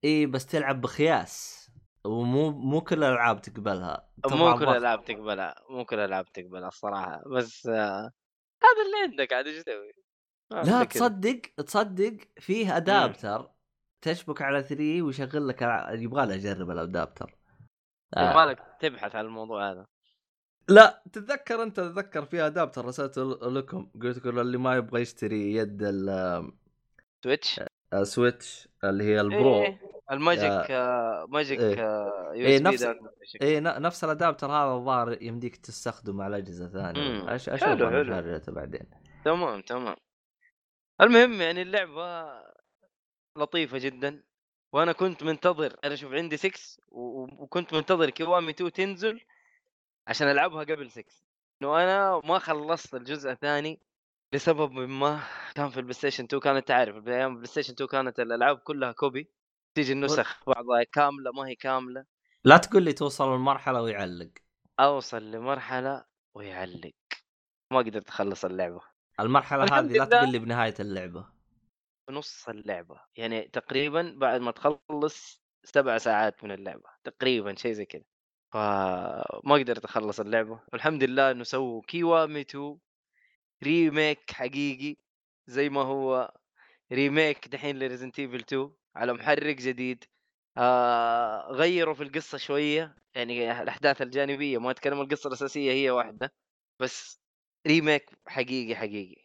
إي بس تلعب بخياس ومو مو كل الألعاب تقبلها مو كل. الألعاب تقبلها مو كل الألعاب تقبلها الصراحة بس آه هذا اللي عندك عاد إيش تسوي؟ لا. تصدق تصدق فيه adapter تشبك على 3 ويشغل لك يبغى لي اجرب الادابتر آه. يبغالك تبحث عن الموضوع هذا لا تتذكر أنت تتذكر في adapter رسلته لكم قلت لكم اللي ما يبغى يشتري يد سويتش؟ السويتش اللي هي ال Pro. إيه ال Magic آه Magic إيه. آه USB نفس- اي نفس ال adapter هذا الظاهر يمديك تستخدمه على أجهزة ثانية. أشوف حلو، حلو. بعدين. تمام تمام. المهم يعني اللعبة لطيفة جدا وأنا كنت منتظر أنا شوف عندي 6 و- و- وكنت منتظر كيوامي 2 تنزل عشان ألعبها قبل 6 إنه أنا ما خلصت الجزء الثاني لسبب ما كان في البلاي ستيشن 2 كانت تعرف أيام البلاي ستيشن 2 كانت الألعاب كلها كوبي تيجي النسخ بعضها كاملة ما هي كاملة. لا تقول لي توصل المرحله ويعلق. أوصل لمرحلة ويعلق. ما قدرت أخلص اللعبة. المرحلة هذه لا. تقول لي بنهاية اللعبة. نص اللعبة. يعني تقريبا بعد ما تخلص سبع ساعات من اللعبة. تقريبا شيء زي كذا. فما قدرت أخلص اللعبة. والحمد لله إنه سووا كيوامي 2 remake حقيقي زي ما هو remake دحين لريزنت إيفل 2 على محرك جديد. آه غيروا في القصة شوية يعني الأحداث الجانبية ما أتكلم القصة الأساسية هي واحدة بس remake حقيقي حقيقي.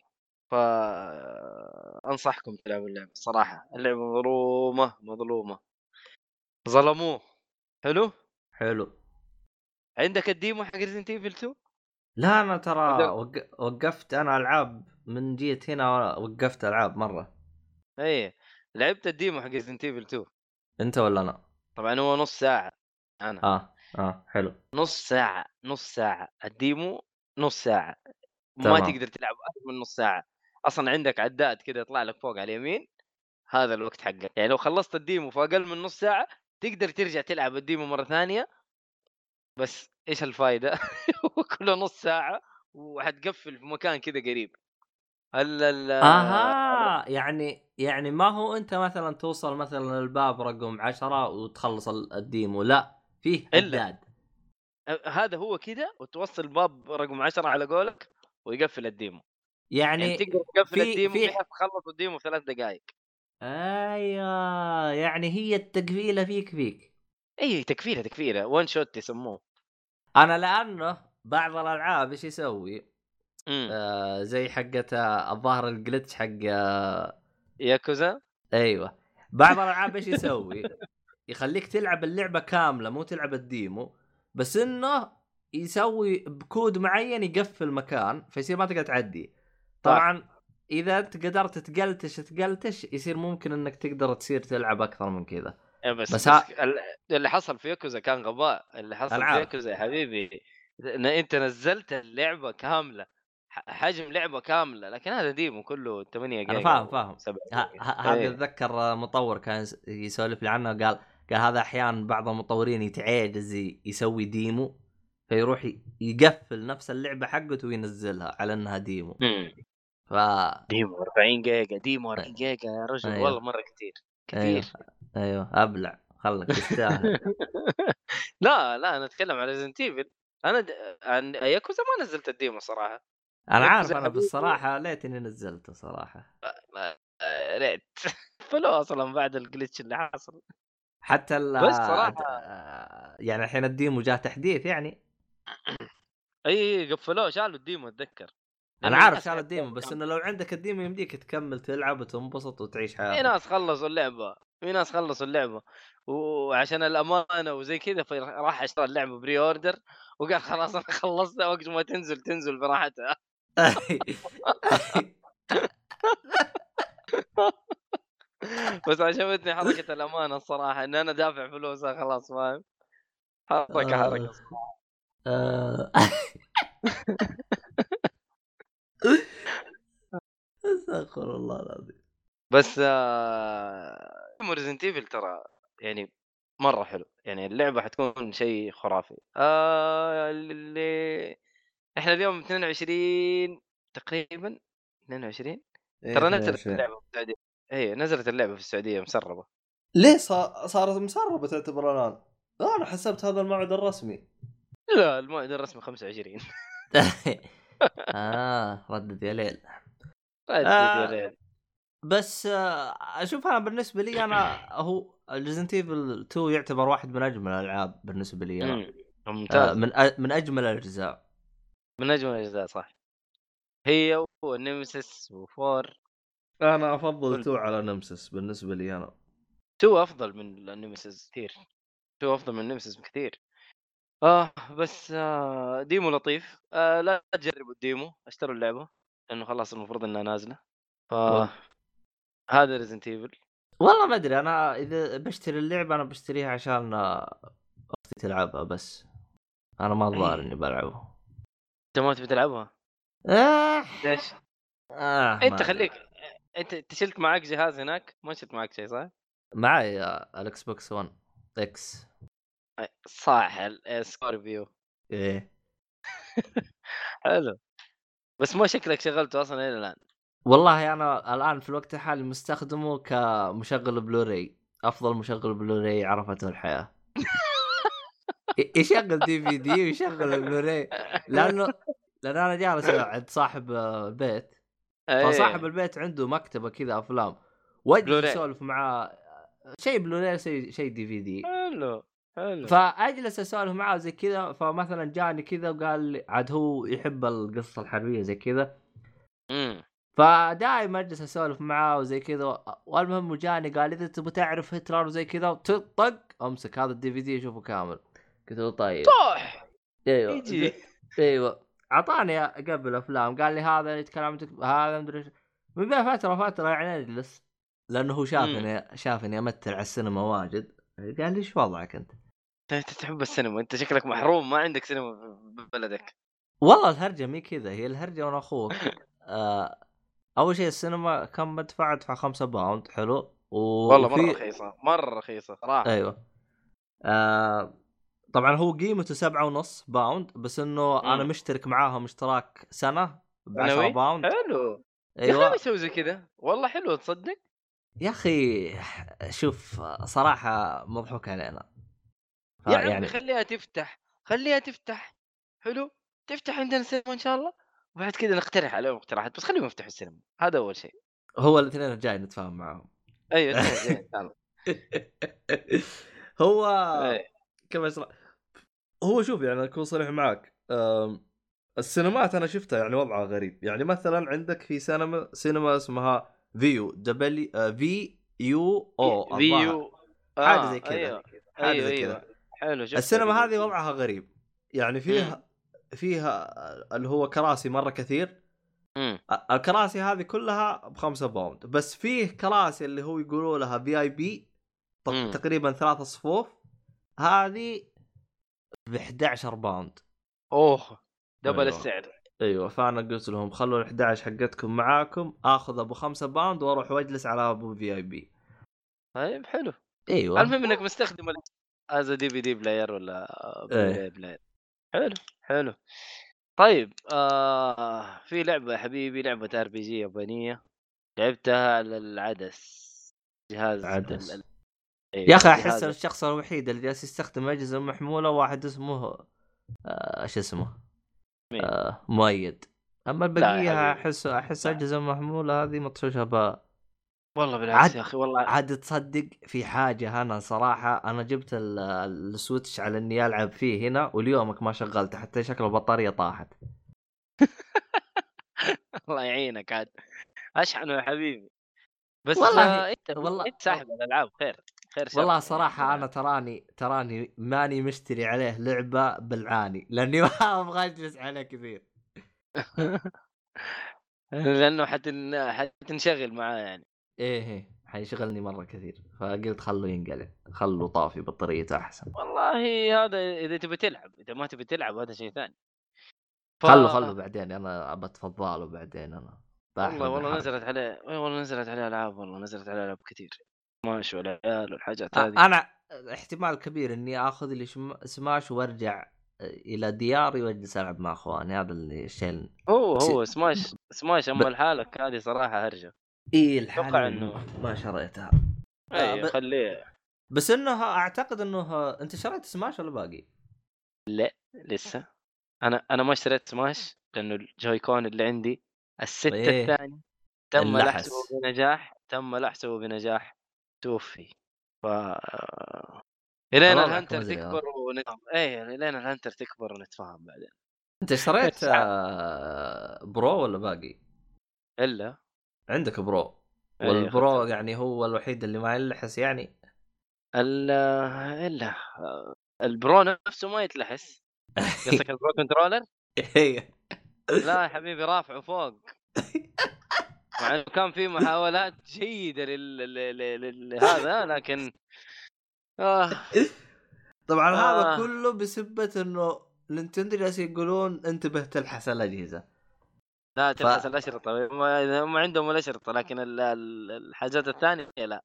فانصحكم تلعبوا اللعبة صراحة. اللعبة مظلومة مظلومة. ظلموه. حلو؟ حلو. عندك ال demo حق ريزنت ايفل 2 لا أنا ترى وق... وقفت أنا ألعاب من جيت هنا وقفت ألعاب مرة. إيه لعبت ال demo حق ريزنت ايفل 2 أنت ولا أنا؟ طبعا هو نص ساعة أنا. آه آه حلو. نص ساعة نص ساعة. ال demo نص ساعة. ما تمام. تقدر تلعب أكثر من نص ساعة. أصلا عندك عداد كذا يطلع لك فوق على اليمين. هذا الوقت حقك. يعني لو خلصت ال demo في أقل من نص ساعة تقدر ترجع تلعب ال demo مرة ثانية. بس إيش الفايدة؟ هو كله نص ساعة وحتقفل في مكان كذا قريب. ال ال أها! يعني يعني ما هو أنت مثلا توصل مثلا الباب رقم عشرة وتخلص ال- ال demo لا فيه. حداد. هذا هو كذا وتوصل الباب رقم 10 على قولك ويقفل الديمو. يعني, يعني تقدر تقفل في- الديمو في- تخلص الديمو في ثلاث دقائق أيوه يعني هي التقفيلة فيك فيك. إي تكفيله تكفيله وان شوت يسموه. أنا لأنه بعض الألعاب إيش يسوي؟ إمم. آه زي حقة آه، الظاهر الجلتش حق آه ياكوزا؟ أيوه. بعض الألعاب إيش يسوي؟ يخليك تلعب اللعبة كاملة مو تلعب ال demo بس إنه يسوي بكود معين يقفل مكان فيصير ما تقدر تعدي. طبعا إذا أنت قدرت تقلتش تقلتش يصير ممكن إنك تقدر تصير تلعب أكثر من كذا. بس, بس بس, ها- ال- اللي حصل في ياكوزا كان غباء اللي حصل أنا في عارف. ياكوزا يا حبيبي إن أنت نزلت اللعبة كاملة حجم لعبة كاملة لكن هذا demo كله 8 جيجا أنا فاهم فاهم 7 ه- جيجا. ه- هذا إيه. اتذكر مطور كان يس- يسولف لي عنه قال قال هذا أحيانا بعض المطورين يتعجز يسوي demo فيروح يقفل نفس اللعبة حقته وينزلها على إنها demo. ف demo 40 giga demo 40 جيجا يا رجل أيوه. والله مرة كثير كثير أيوه أبلع خلك تستاهل. لا لا أنا أتكلم عن ريزنت ايفل أنا د... عن ياكوزا ما نزلت ال demo صراحة. أنا عارف أنا. بالصراحة ليتني نزلته صراحة. ريت فلو أصلا بعد ال glitch اللي حصل حتى ال بس آه، يعني الحين ال demo جاء تحديث يعني. إي قفلوه شالوا ال demo أتذكر. أنا عارف حتى- ال demo بس إنه لو عندك ال demo يمديك تكمل تلعب وتنبسط وتعيش في حياتك ناس خلصوا اللعبة في ناس خلصوا اللعبة. وعشان الأمانة وزي كذا فراح اشترى اللعبة pre-order وقال خلاص أنا خلصتها وقت ما تنزل تنزل براحتها. بس عجبتني حركة الأمانة الصراحة إن أنا دافع فلوسها خلاص فاهم؟ حركة آه. حركه آه. استغفر الله العظيم. بس ريزنت ايفل ترى يعني مرة حلو. يعني اللعبة حتكون شيء خرافي. آه اللي إحنا اليوم 22 تقريبا 22 ترى نزلت اللعبة في السعودية. اي نزلت اللعبة في السعودية مسربة. ليه صار صارت مسربة تعتبر الآن؟ أنا حسبت هذا الموعد الرسمي. لا الموعد الرسمي 25 آه ردد يا ليل. آه. يا ليل. بس آه، أشوف أنا بالنسبة لي أنا هو ريزنت ايفل 2 يعتبر واحد من أجمل الألعاب بالنسبة لي أنا. مم. آه، ممتاز. من أ- من أجمل الأجزاء. من أجمل الأجزاء صح. هي ونيمسيس و four أنا أفضل كل- 2 على نمسس بالنسبة لي أنا. two أفضل من النيمسيس كثير two أفضل من النيمسيس بكثير آه بس آه demo لطيف. آه لا تجربوا ال demo اشتروا اللعبة. لأنه خلاص المفروض إنها نازلة ف. هذا ريزنت ايفل والله ما أدري أنا إذا بشتري اللعبة أنا بشتريها عشان أختي تلعبها بس أنا ما الظاهر إيه. إني بلعبها أنت ما تبي تلعبها آه. ليش؟ آه أنت. خليك أنت أنت شلت معك جهاز هناك ما شلت معك شيء صح؟ معي آه، الاكس بوكس 1 إكس صح ال- سكوربيو إيه حلو بس ما شكلك شغلته أصلا إلى الآن. والله أنا الآن في الوقت الحالي مستخدمه كمشغل بلوراي أفضل مشغل بلوراي عرفته الحياة. يشغل DVD ويشغل البلوراي لأنه لأن أنا جالس عند صاحب آه، البيت إيه. فصاحب البيت عنده مكتبة كذا أفلام. واجلس. أسولف معاه شيء بلوراي شيء شيء DVD حلو. حلو. فأجلس أسولف معاه زي كذا فمثلا جاني كذا وقال لي عاد هو يحب القصة الحربية زي كذا. امم فدائما أجلس أسولف معاه وزي كذا والمهم جاني قال إذا تبغى تعرف هتلر وزي كذا طق أمسك هذا الدي في دي شوفه كامل. قلت له طيب. طاح أيوه. يجي. أيوه. أعطاني قبل افلام قال لي هذا يتكلم هذا مدري إيش. من بين فترة فتره يعني اجلس لأنه هو شافني شافني أمثل على السينما واجد. قال لي إيش وضعك أنت؟ انت تحب السينما أنت شكلك محروم ما عندك سينما في بلدك والله الهرجة مي كذا هي الهرجة وأنا أخوك. آه أول شيء السينما كم بدفع أدفع خمسة pound حلو. و... والله مرة وفي- رخيصة مرة رخيصة صراحة. أيوه. آه طبعا هو قيمته سبعة ونص باوند بس إنه أنا مم. مشترك معاهم اشتراك سنة ب 10 سنوي؟ باوند. حلو. يا أخي زي كذا. والله حلو تصدق؟ يا أخي شوف صراحة مضحوك علينا. يا عمي يعني خليها تفتح خليها تفتح حلو؟ تفتح عندنا سينما إن شاء الله وبعد كذا نقترح عليهم اقتراحات بس خليهم يفتحوا السينما هذا أول شيء. هو الاثنين الجاي نتفاهم معاهم. أيوه هو إيه. كيف أشرح؟ هو شوف يعني أكون صريح معك أم، السينمات أنا شفتها يعني وضعها غريب يعني مثلا عندك في سينما سينما اسمها فيو دبليو آه، في يو أو فيو حاجة زي كذا أيوه حاجة أيوه زي كذا. حلو شفت السينما هذه وضعها غريب. يعني فيها فيها اللي هو كراسي مرة كثير. مم. الكراسي هذه كلها بخمسة pound. بس فيه كراسي اللي هو يقولوا لها VIP مم. تقريبا ثلاث صفوف. هذه ب 11 pound. أوه double أيوة. السعر. أيوه فأنا قلت لهم خلوا ال 11 حقتكم معاكم آخذ أبو 5 pound وأروح وأجلس على أبو VIP. طيب حلو. أيوه. المهم إنك مستخدم از DVD player ولا. play player حلو حلو طيب آه في لعبة يا حبيبي لعبة RPG يابانية لعبتها على العدس جهاز عدس. ال- أيوة، يا أخي أحس الشخص الوحيد اللي جالس يستخدم أجهزة محمولة واحد اسمه آه شو اسمه؟ آه مؤيد أما البقية أحس أحس. أجهزة محمولة هذه مطشوشة ب والله بالعكس عاد- يا أخي والله عاد تصدق في حاجة أنا صراحة أنا جبت ال- السويتش على إني ألعب فيه هنا واليومك ما شغلته حتى شكل البطارية طاحت. الله يعينك عاد. أشحنه يا حبيبي. بس والله- آه أنت والله- أنت ساحب الألعاب خير خير شر والله يعني. صراحة أنا تراني تراني ماني مشتري عليه لعبة بالعاني لأني ما أبغى أجلس عليه كثير. لأنه حتن... حتنشغل معاه يعني. إيه إيه. حيشغلني مرة كثير. فقلت خلوا ينقلع. خلوا طافي بطاريته أحسن. والله هذا إذا تبي تلعب. إذا ما تبي تلعب هذا شيء ثاني. ف- خلوا خلوا بعدين. أنا بتفضله بعدين. أنا والله والله. نزلت عليه والله نزلت عليه ألعاب والله نزلت عليه ألعاب كثير. سماش والعيال والحاجات هذه. أنا احتمال كبير إني آخذ لي سماش وأرجع إلى دياري وأجلس ألعب مع أخواني. هذا اللي الشيء ال- هو هو سماش سماش اما لحالك هذه صراحة هرجة. إيه أتوقع الحال إنه- ما شريتها اي ب- خليه بس إنه أعتقد إنه أنت شريت سماش ولا باقي؟ لسه أنا أنا ما اشتريت سماش لأنه الجوي كون اللي عندي الست إيه. الثاني تم. لحسه بنجاح تم لحسه بنجاح توفي ف الين الهنتر. تكبر ونتفاهم إيه الين الهنتر تكبر ونتفاهم بعدين أنت اشتريت ساعة. آه، برو ولا باقي؟ إلا عندك برو والبرو. يعني هو الوحيد اللي ما يلحس يعني ال إلا ال Pro نفسه ما يتلحس قصدك ال Pro Controller؟ إيه. لا يا حبيبي رافعه فوق مع إنه كان في محاولات جيدة لل... لل... لل... لهذا لكن آه. طبعا هذا آه. كله بسبة إنه Nintendo جالسين يقولون انتبه تلحس الأجهزة لا تلحس ف- الاشرطه هم هم عندهم الأشرطة لكن ال... ال- الحاجات الثانية لا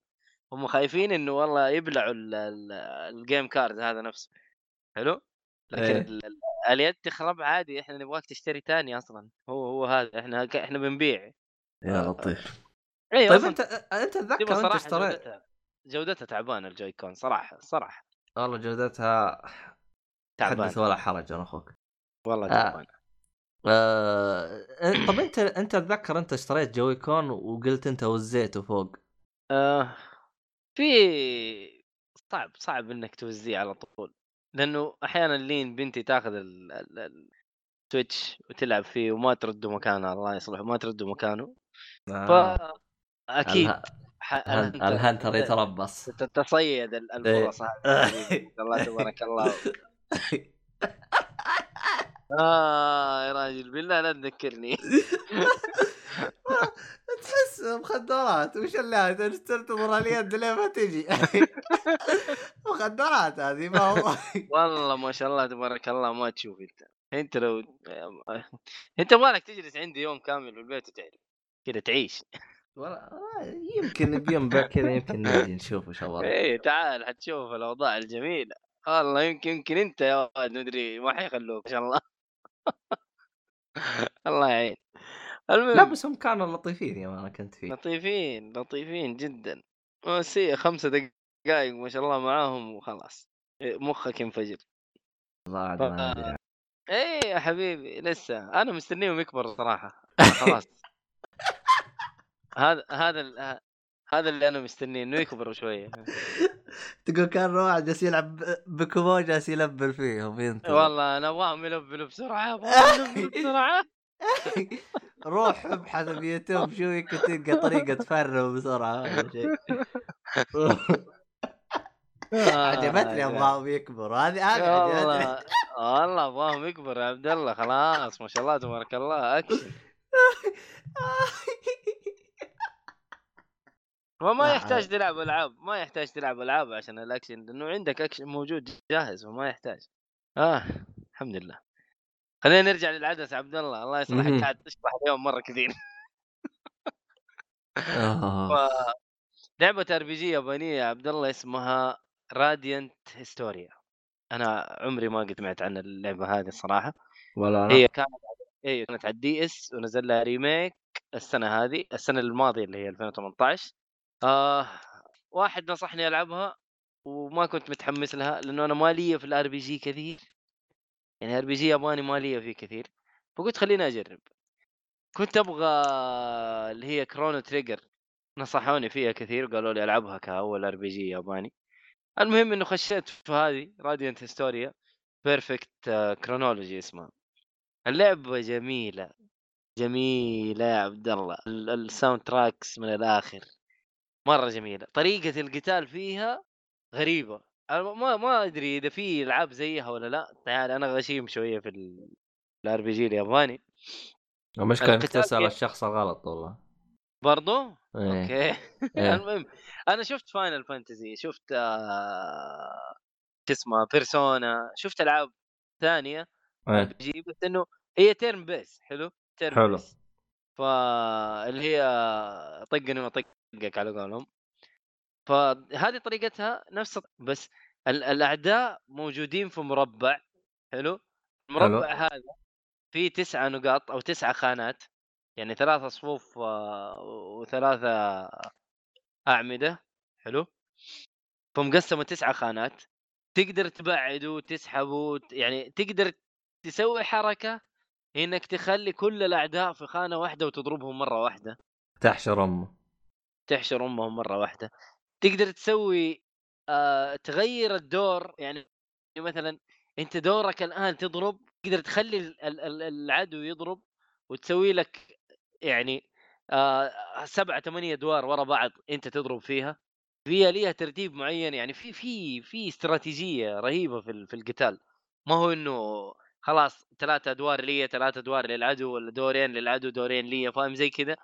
هم خايفين إنه والله يبلعوا ال... ال... ال game card هذا نفسه. حلو؟ لكن إيه. ال... ال- اليد تخرب عادي إحنا نبغاك تشتري ثاني أصلا هو هو هذا إحنا إحنا بنبيع. يا لطيف. إي طيب أنت أنت اتذكر أنت اشتريت جودتها جودتها تعبانة ال Joy-Con صراحة صراحة. والله جودتها تعبانة. حدث ولا حرج أنا أخوك. والله آه. تعبانة. آه... طب انت انت اتذكر انت اشتريت Joy-Con وقلت انت وزيته فوق آه في صعب صعب إنك توزيه على طول لأنه أحيانا لين بنتي تاخذ ال- ال- السويتش وتلعب فيه وما ترده مكانه الله يصلحه ما ترده مكانه ف آه. أكيد اله- ح- الهن- الهنتر- يتربص تتصيد ال- الفرص. الله تبارك الله آه يا راجل بالله لا تذكرني. تحس مخدرات وش اللي تنتظر اليد لين ما تجي؟ مخدرات هذه ما هو. والله ما شاء الله تبارك الله ما تشوف أنت. أنت لو أنت مالك تجلس عندي يوم كامل في البيت وتعرف؟ كذا تعيش. ولا يمكن بيوم كذا يمكن نجي نشوف وش الوضع إيه تعال حتشوف الأوضاع الجميلة. والله يمكن يمكن أنت يا ولد مدري ما حيخلوك ما شاء الله. الله يعين. المهم لا بس هم كانوا لطيفين يوم أنا كنت فيه. لطيفين لطيفين جدا. هي خمسة دقائق ما شاء الله معاهم وخلاص. مخك ينفجر. والله عاد ما أدري إيه يا حبيبي لسه. أنا مستنيهم يكبروا صراحة. خلاص. هذا هذا ال- هذا اللي أنا مستنيه إنه يكبروا شوية. تقول كان واحد جالس يلعب بكومو جالس يلبل فيهم ينتظر والله أنا أبغاهم يكبروا بسرعة أبغاهم بسرعة. روح ابحث بيوتيوب شو يمكن تلقى طريقة تفرم بسرعة عجبتني آه، أبغاهم يكبروا هذه هذه عجبتني والله والله أبغاهم يكبر يا عبد الله خلاص ما شاء الله تبارك الله أكشن. وما لا، يحتاج تلعب ألعاب ما يحتاج تلعب ألعاب عشان الأكشن لأنه عندك أكشن موجود جاهز وما يحتاج. آه الحمد لله. خلينا نرجع للعدس عبد الله. الله. يصلحك. قاعد تسرح اليوم مرة كثير. آه. لعبه RPG يابانية يا عبد الله اسمها Radiant Historia أنا عمري ما قد سمعت عن اللعبة هذه الصراحة. ولا أنا. هي كانت هي كانت على ال DS ونزل لها remake السنة هذه السنة الماضية اللي هي 2018 آه واحد نصحني ألعبها وما كنت متحمس لها لأنه أنا مالي في ال RPG كثير. يعني RPG ياباني مالي فيه كثير فقلت خليني أجرب. كنت أبغى اللي هي Chrono Trigger نصحوني فيها كثير وقالوا لي ألعبها كأول RPG ياباني. المهم إنه خشيت في هذه Radiant Historia Perfect Chronology اسمها. اللعبة جميلة جميلة يا عبد الله. ال- ال soundtracks من الآخر. مرة جميلة. طريقة القتال فيها غريبة. أنا ما ما أدري إذا في ألعاب زيها ولا لأ. تعال أنا غشيم شوية في ال RPG الياباني. المشكلة إنك تسأل الشخص الغلط والله. برضو؟ إيه. أوكي. إيه. المهم أنا شفت Final Fantasy شفت آه... شو اسمه Persona شفت ألعاب ثانية G بس إنه هي turn-based حلو؟ turn حلو. based فاللي هي طقني وطقك على قولهم. فهذه طريقتها نفس بس ال- الأعداء موجودين في مربع حلو؟ المربع هذا فيه تسعة نقاط أو تسعة خانات يعني ثلاثة صفوف آه، وثلاثة أعمدة حلو؟ فمقسمة تسعة خانات. تقدر تبعد وتسحب وت... يعني تقدر تسوي حركة إنك تخلي كل الأعداء في خانة واحدة وتضربهم مرة واحدة. تحشر أمه. تحشر امهم مرة واحدة. تقدر تسوي آه تغير الدور يعني مثلا أنت دورك الآن تضرب تقدر تخلي ال- ال- ال- العدو يضرب وتسوي لك يعني آه سبعة ثمانية أدوار ورا بعض أنت تضرب فيها. فيها ليها ترتيب معين يعني في في في استراتيجية رهيبة في في القتال. ما هو إنه خلاص ثلاثة أدوار لي ثلاثة أدوار للعدو ولا دورين للعدو دورين لي فاهم؟ زي كذا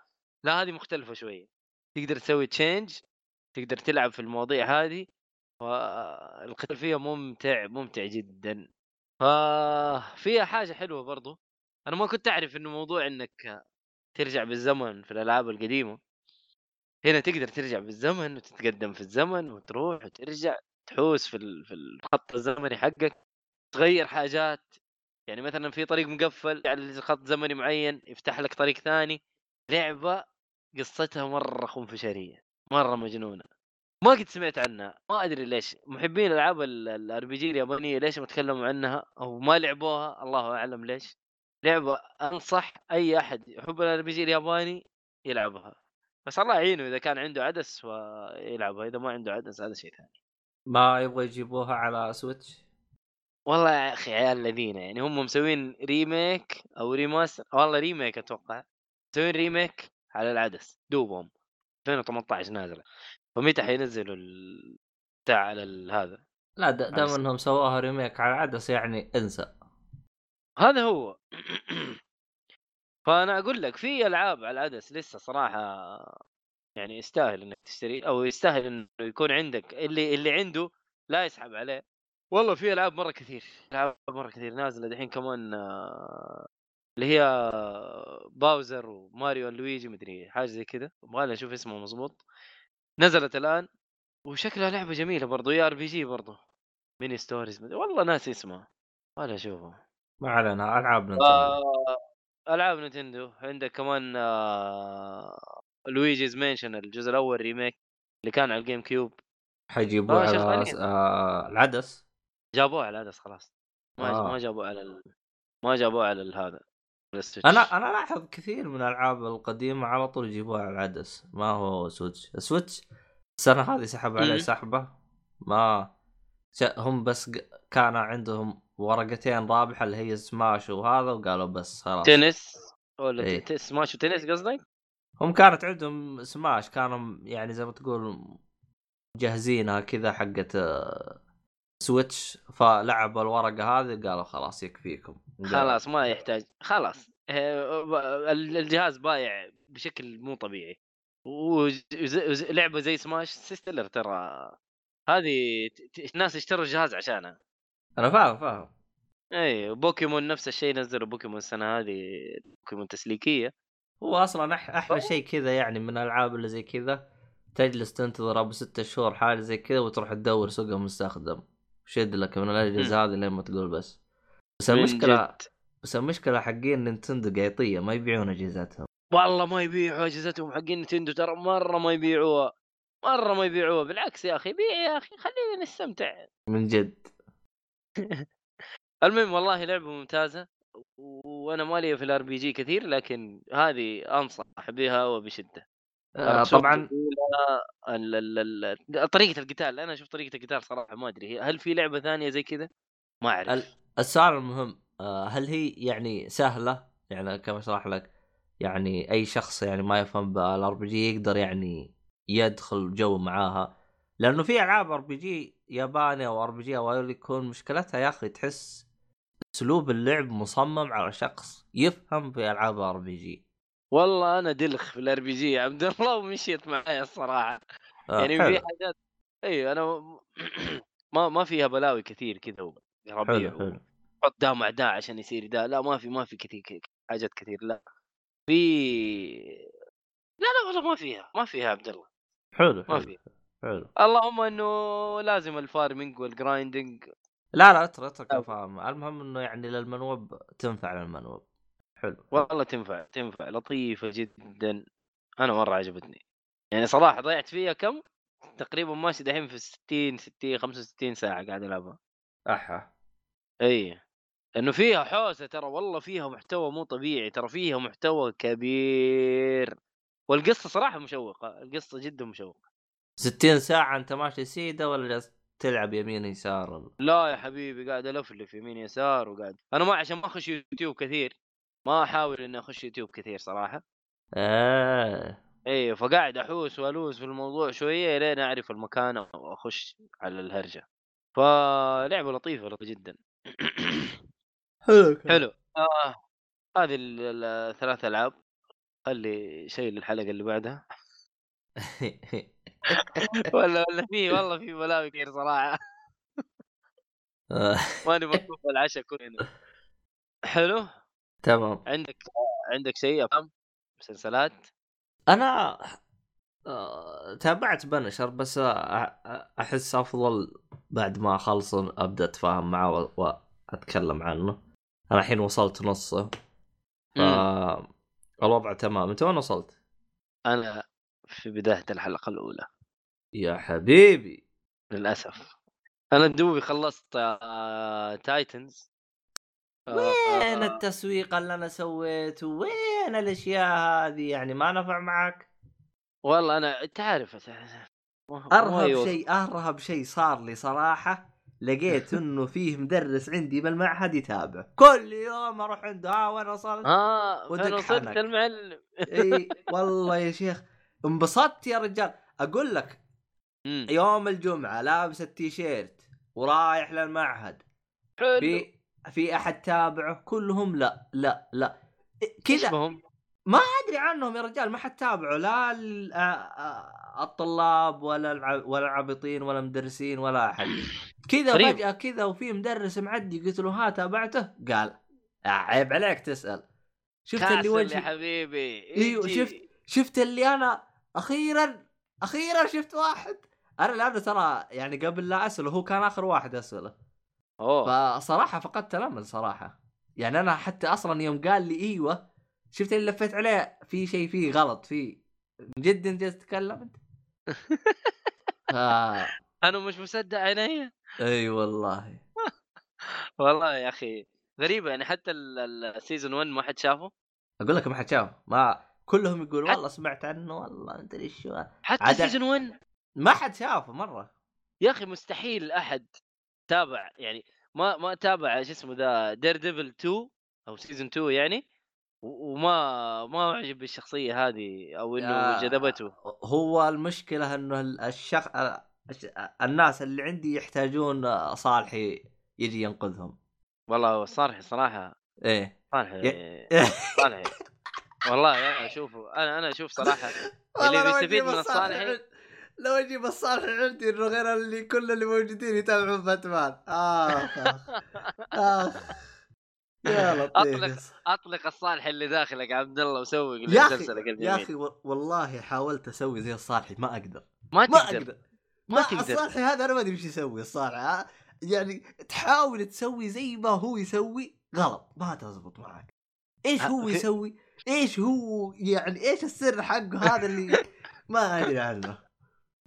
لا هذه مختلفة شوية. تقدر تسوي تشينج تقدر تلعب في المواضيع هذه. والقتال فيها ممتع ممتع جدا. ففيها حاجة حلوة برضو. أنا ما كنت أعرف إنه موضوع إنك ترجع بالزمن في الألعاب القديمة. هنا تقدر ترجع بالزمن وتتقدم في الزمن وتروح وترجع تحوس في في الخط الزمني حقك تغير حاجات. يعني مثلا في طريق مقفل على خط زمني معين يفتح لك طريق ثاني. لعبة قصتها مرة خنفشارية مرة مجنونة. ما قد سمعت عنها ما أدري ليش. محبين ألعاب ال RPG اليابانية ليش ما تكلموا عنها؟ أو ما لعبوها الله أعلم ليش. لعبة أنصح أي أحد يحب ال RPG الياباني يلعبها. بس الله يعينه إذا كان عنده عدس ويلعبها إذا ما عنده عدس هذا شيء ثاني. ما يبغى يجيبوها على Switch والله يا أخي عيال الذين يعني هم مسوين remake أو remaster والله remake أتوقع. مسوين remake على العدس دوبهم 2018 نازلة. فمتى حينزلوا ال- بتاع على هذا؟ لا دام إنهم سووها remake على عدس يعني انسى. هذا هو. فأنا أقول لك في ألعاب على العدس لسه صراحة يعني يستاهل إنك تشتري أو يستاهل إنه يكون عندك اللي اللي عنده لا يسحب عليه. والله في ألعاب مرة كثير ألعاب مرة كثير نازلة دحين كمان آه، اللي هي Bowser و Mario Luigi مدري حاجة زي كذا أبغى أشوف اسمه مضبوط. نزلت الآن وشكلها لعبة جميلة برضو يا RPG برضو. Mini Stories مدري والله ناسي اسمها ولا اشوفه ما علينا ألعاب ننتظر آه ألعاب Nintendo. عندك كمان آه... Luigi's Mansion الجزء الأول remake اللي كان على ال GameCube حيجيبوه آه، على شغالين. آه العدس؟ جابوه على العدس خلاص. ما آه. ما جابوه على ال... ما جابوه على هذا. ال Switch. أنا أنا لاحظ كثير من الألعاب القديمة على طول يجيبوها على العدس. ما هو Switch ال Switch السنة هذه سحب عليه. سحبة. ما هم بس كان عندهم ورقتين رابحة اللي هي سماش وهذا وقالوا بس خلاص. تنس؟ ولا ت- سماش وتنس قصدك؟ هم كانت عندهم سماش كانوا يعني زي ما تقول جاهزينها كذا حقت آه، Switch فلعبوا الورقة هذه قالوا خلاص يكفيكم. خلاص ما يحتاج خلاص آه، ال- الجهاز بايع بشكل مو طبيعي. ولعبه زي سماش سيستلر ترى هذه الناس اشتروا الجهاز عشانها. أنا فاهم فاهم. إي بوكيمون نفس الشيء نزلوا بوكيمون السنة هذه بوكيمون تسليكية. هو أصلا أح أحلى شيء كذا يعني من الألعاب اللي زي كذا تجلس تنتظر أبو ستة شهور حاجة زي كذا وتروح تدور سوق المستخدم شد لك من الأجهزة هذه لين ما تقول بس. بس المشكلة جد. بس المشكلة حقين Nintendo قيطيه ما يبيعون أجهزتهم. والله ما يبيعوا أجهزتهم حقين Nintendo ترى مرة ما يبيعوها مرة ما يبيعوها. بالعكس يا أخي بيع يا أخي خلينا نستمتع. من جد. المهم والله لعبة ممتازة وأنا مالي في ال RPG كثير لكن هذه أنصح بها وبشدة. آه طبعا. جميلة، ال- ال- ال- طريقة القتال أنا أشوف طريقة القتال صراحة ما أدري هل في لعبة ثانية زي كذا؟ ما أعرف. السؤال المهم آه هل هي يعني سهلة؟ يعني كما أشرح لك؟ يعني أي شخص يعني ما يفهم بال RPG يقدر يعني يدخل جو معاها. لأنه في ألعاب ار بي جي ياباني أو ار بي جي أو يكون مشكلتها يا أخي تحس أسلوب اللعب مصمم على شخص يفهم في ألعاب RPG. والله أنا دلخ في ال RPG يا عبد الله ومشيت معي الصراحة. آه يعني حلو. في حاجات اي أنا ما ما فيها بلاوي كثير كذا ربيع حلو حلو. حط ده مع ده عشان يصير ده لا ما في ما في كثير حاجات كثير لا. في لا لا والله ما فيها ما فيها عبد الله. حلو ما حلو في حلو. اللهم إنه لازم ال farming وال grinding لا لا اترك اترك. الفهم المهم إنه يعني لل noob تنفع لل noob. حلو. والله تنفع تنفع لطيفة جدا. أنا مرة عجبتني. يعني صراحة ضيعت فيها كم؟ تقريبا ماشي دحين في 60 60 65 ساعة قاعد ألعبها. أحا. اي لأنه فيها حوسة ترى والله فيها محتوى مو طبيعي ترى فيها محتوى كبير. والقصة صراحة مشوقة القصة جدا مشوقة. 60 ساعة أنت ماشي سيدة ولا جالس تلعب يمين يسار ولا؟ لا يا حبيبي قاعد ألفلف يمين يسار وقاعد. أنا ما عشان ما أخش يوتيوب كثير ما أحاول إني أخش يوتيوب كثير صراحة. إيه اي فقاعد أحوس والوس في الموضوع شوية لين أعرف المكان وأخش على الهرجة. فلعبة لطيفة لطيفة جدا. حلو حلو. آه. هذه ال- ال- الثلاث ألعاب. خلي شيء للحلقة اللي بعدها. ولا ولا في والله في بلاوي كثير صراحة. ماني مكتوب العشاء كلنا حلو. تمام. عندك عندك شيء افلام مسلسلات؟ أنا آه، تابعت بنشر بس أ- أحس أفضل بعد ما أخلص أبدأ أتفاهم معه وأتكلم عنه. أنا الحين وصلت نصه ف. الوضع تمام أنت وين وصلت؟ أنا في بداية الحلقة الأولى يا حبيبي للأسف أنا دوبي خلصت آه... تايتنز آه، وين آه، التسويق اللي أنا سويته؟ وين الأشياء هذه يعني ما نفع معك؟ والله أنا ما أرهب. شيء أرهب شيء صار لي صراحة لقيت إنه فيه مدرس عندي بالمعهد يتابع. كل يوم أروح عنده. ها وين وصلت؟ آه ودك فين وصلت. المعلم إي والله يا شيخ. انبسطت يا رجال. أقول لك مم. يوم الجمعة لابس التيشيرت ورايح للمعهد. حلو. في في أحد تابعه؟ كلهم لا لا لا. كذا. بهم؟ أدري عنهم يا رجال. ما حد تابعه. لا ال- آ- آ- الطلاب ولا ولا العابطين ولا المدرسين ولا أحد. كذا. فجأة كذا وفي مدرس معدي قلت له ها تابعته؟ قال عيب عليك تسأل. شفت اللي كاسل يا وجهي. حبيبي. إيوه. شفت شفت اللي أنا أخيرا أخيرا شفت واحد. أنا لأنه ترى يعني قبل لا أسأله هو كان آخر واحد أسأله. أوه. فصراحة فقدت الأمل صراحة. يعني أنا حتى أصلا يوم قال لي إيوه شفت اللي لفيت عليه في شيء فيه غلط من جد أنت تتكلم أنت. أنا مش مصدق عيني. أي والله. والله يا أخي غريبة يعني حتى السيزون 1 ما حد شافه. أقول لك ما حد شاف ما كلهم يقول حت- والله سمعت عنه والله انت إيش شو. حتى season 1 ما حد شافه مرة. يا أخي مستحيل أحد تابع يعني ما ما تابع شو اسمه ذا Daredevil 2 أو season 2 يعني وما ما أعجب بالشخصية هذه أو إنه جذبته. هو المشكلة إنه ال- الشخ الش- الناس اللي عندي يحتاجون صالحي يجي ينقذهم. والله صالح صراحة. إيه. صالح ي- صالح والله يا شوفوا أنا أنا أشوف صراحة اللي بيستفيد من الصالحي لو أجيب الصالح عندي إنه غير اللي كل اللي موجودين يتابعون باتمان. آخ آخ يا لطيف أطلق- أطلق الصالح اللي داخلك عبد الله وسوي يا أخي يا أخي والله حاولت أسوي زي الصالحي ما أقدر. ما ما تقدر. أقدر. ما تقدر. الصالحي هذا أنا ما أدري إيش يسوي الصالح؟ يعني تحاول تسوي زي ما هو يسوي غلط ما تزبط معك إيش هو. يسوي؟ إيش هو يعني إيش السر حقه هذا اللي ما أدري عنه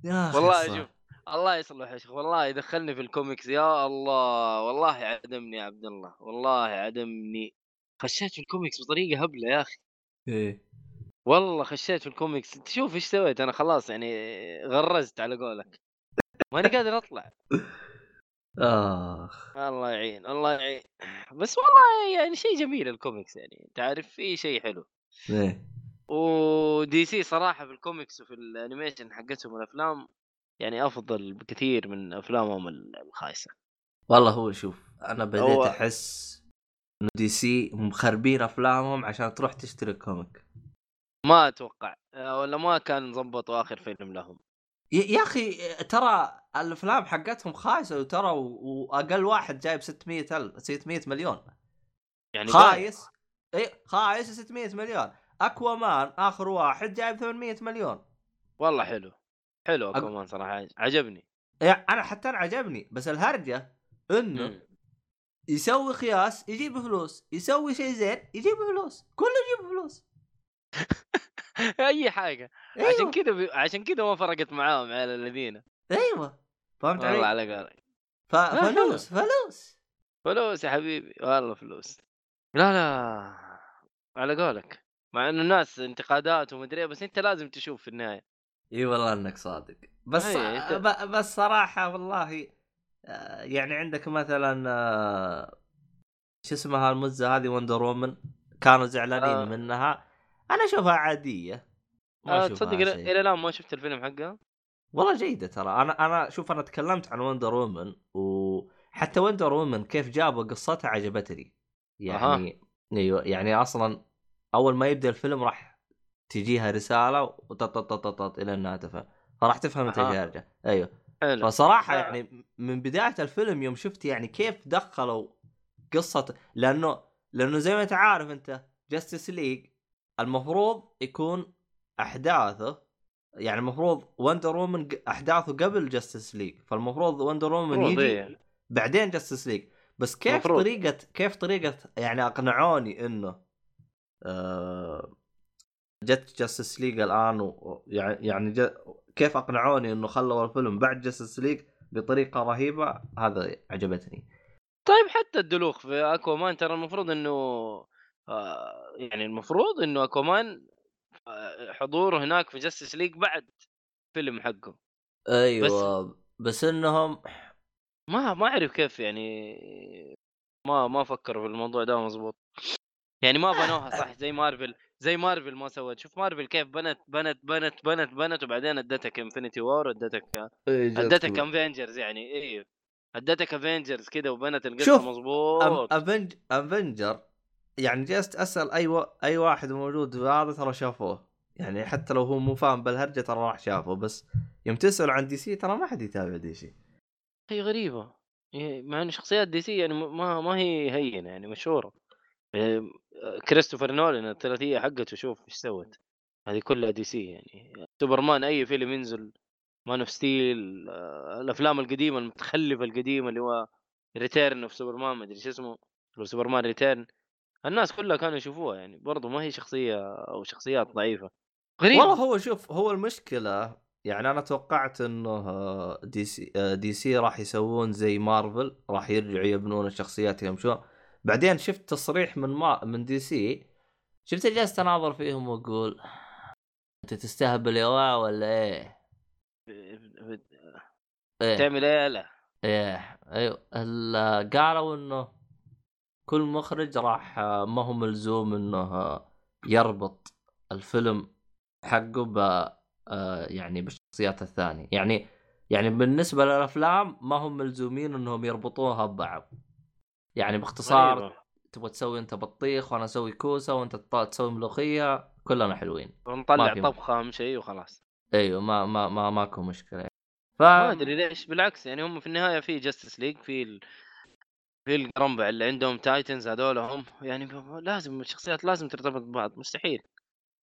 يا والله. شوف الله يصلح يا شيخ والله يدخلني في الكوميكس يا الله والله عدمني يا عبد الله والله عدمني خشيت في الكوميكس بطريقة هبلة يا أخي إيه والله خشيت في الكوميكس انت شوف إيش سويت أنا خلاص يعني غرزت على قولك ماني قادر أطلع. آخ. الله يعين الله يعين. بس والله يعني شيء جميل الكوميكس يعني انت عارف في شيء حلو. إيه. و DC صراحة في الكوميكس وفي ال animation حقتهم الأفلام يعني أفضل بكثير من أفلامهم الخايسة. والله هو شوف أنا بديت هو- أحس إنه DC مخربين أفلامهم عشان تروح تشتري comic ما أتوقع آه، ولا ما كان ظبطوا آخر فيلم لهم. يا أخي ترى الأفلام حقتهم خايسة وترى و- وأقل واحد جايب 600 ألف 600 مليون. يعني خايس. اي خايس 600 مليون. اكوا مان آخر واحد جايب 800 مليون. والله حلو. حلو أق- أكوامان صراحة عجبني. يعني أنا حتى أنا عجبني بس الهرجة إنه مم. يسوي قياس يجيب فلوس يسوي شيء زين يجيب فلوس كله يجيب فلوس. اي حاجة. أيوة. عشان كذا بي... عشان كذا ما فرقت معاهم على الذين. أيوه. فهمت والله علي؟ على قولك ف... فلوس فلوس. فلوس يا حبيبي. والله فلوس. لا لا. على قولك. مع إنه الناس انتقادات ومدري إيه، بس أنت لازم تشوف في النهاية. إي والله إنك صادق. بس أي، أنت- ب... بس صراحة والله آه، يعني عندك مثلا آه، شو اسمها المزه هذه Wonder Woman كانوا زعلانين آه. منها. أنا أشوفها عادية. ما آه أشوفها تصدق إلى الآن ما شفت الفيلم حقها والله جيدة ترى. أنا أنا شوف أنا تكلمت عن Wonder Woman وحتى Wonder Woman كيف جابوا قصتها عجبتني. يعني أيوه يعني أصلا أول ما يبدأ الفيلم راح تجيها رسالة وتططططط إلى إنها تفهم. فراح تفهم أنت يرجع أيوه. حلو. فصراحة لا. يعني من بداية الفيلم يوم شفت يعني كيف دخلوا قصة لأنه لأنه زي ما أنت عارف أنت Justice League المفروض يكون أحداثه يعني المفروض Wonder Woman أحداثه قبل Justice League فالمفروض Wonder Woman يجي إيه. بعدين Justice League بس كيف مفروض. طريقه كيف طريقة يعني أقنعوني إنه آه جت Justice League الآن و- يعني يعني كيف أقنعوني إنه خلوا الفيلم بعد Justice League بطريقة رهيبة هذا عجبتني طيب حتى الدلوخ في Aquaman ترى المفروض إنه آه يعني المفروض إنه Aquaman آه حضوره هناك في Justice League بعد فيلم حقه. أيوه بس, بس إنهم ما ما أعرف كيف يعني ما ما فكروا في الموضوع ده مزبوط يعني ما بنوها صح؟ زي مارفل زي مارفل ما سوت. شوف مارفل كيف بنت بنت بنت بنت بنت وبعدين ادتك Infinity War ادتك ادتك Avengers يعني أيوه ادتك Avengers كذا وبنت القصة شوف، مزبوط Aveng- Avenger يعني جلست أسأل أي. أي واحد موجود هذا ترى شافوه. يعني حتى لو هو مو فاهم بالهرجه ترى راح شافه بس يوم تسأل عن DC ترى ما حد يتابع DC. هي غريبة. مع إن شخصيات DC يعني ما ما هي هينة يعني مشهورة. إيه، كريستوفر نولان الثلاثية حقته شوف إيش سوت. هذه كلها DC يعني. سوبرمان أي فيلم ينزل Man of Steel الأفلام القديمة المتخلفة القديمة اللي هو Return of Superman ما أدري شو اسمه. Superman Return الناس كلها كانوا يشوفوها يعني برضو ما هي شخصية أو شخصيات ضعيفة. غريب. والله هو شوف هو المشكلة يعني أنا توقعت إنه DC DC راح يسوون زي مارفل راح يرجعوا يبنون الشخصيات يمشون. بعدين شفت تصريح من ما من DC شفت جالس تناظر فيهم وأقول أنت تستهبل يا ولا إيه؟ إيه. تعمل إيه لا؟ إيه. أيوه ال- قالوا إنه كل مخرج راح ما هو ملزوم إنه يربط الفيلم حقه ب آه، يعني بالشخصيات الثانية يعني يعني بالنسبة للأفلام ما هم ملزومين إنهم يربطوها ببعض يعني باختصار غريبة. تبغى تسوي أنت بطيخ وأنا أسوي كوسة وأنت تسوي ملوخية كلنا حلوين ونطلع طبخة اهم شيء وخلاص أيوه ما ما ما ماكو مشكلة ف ما أدري ليش بالعكس يعني هم في النهاية في Justice League في. في القرنبع اللي عندهم Titans هذول هم يعني لازم الشخصيات لازم ترتبط ببعض مستحيل.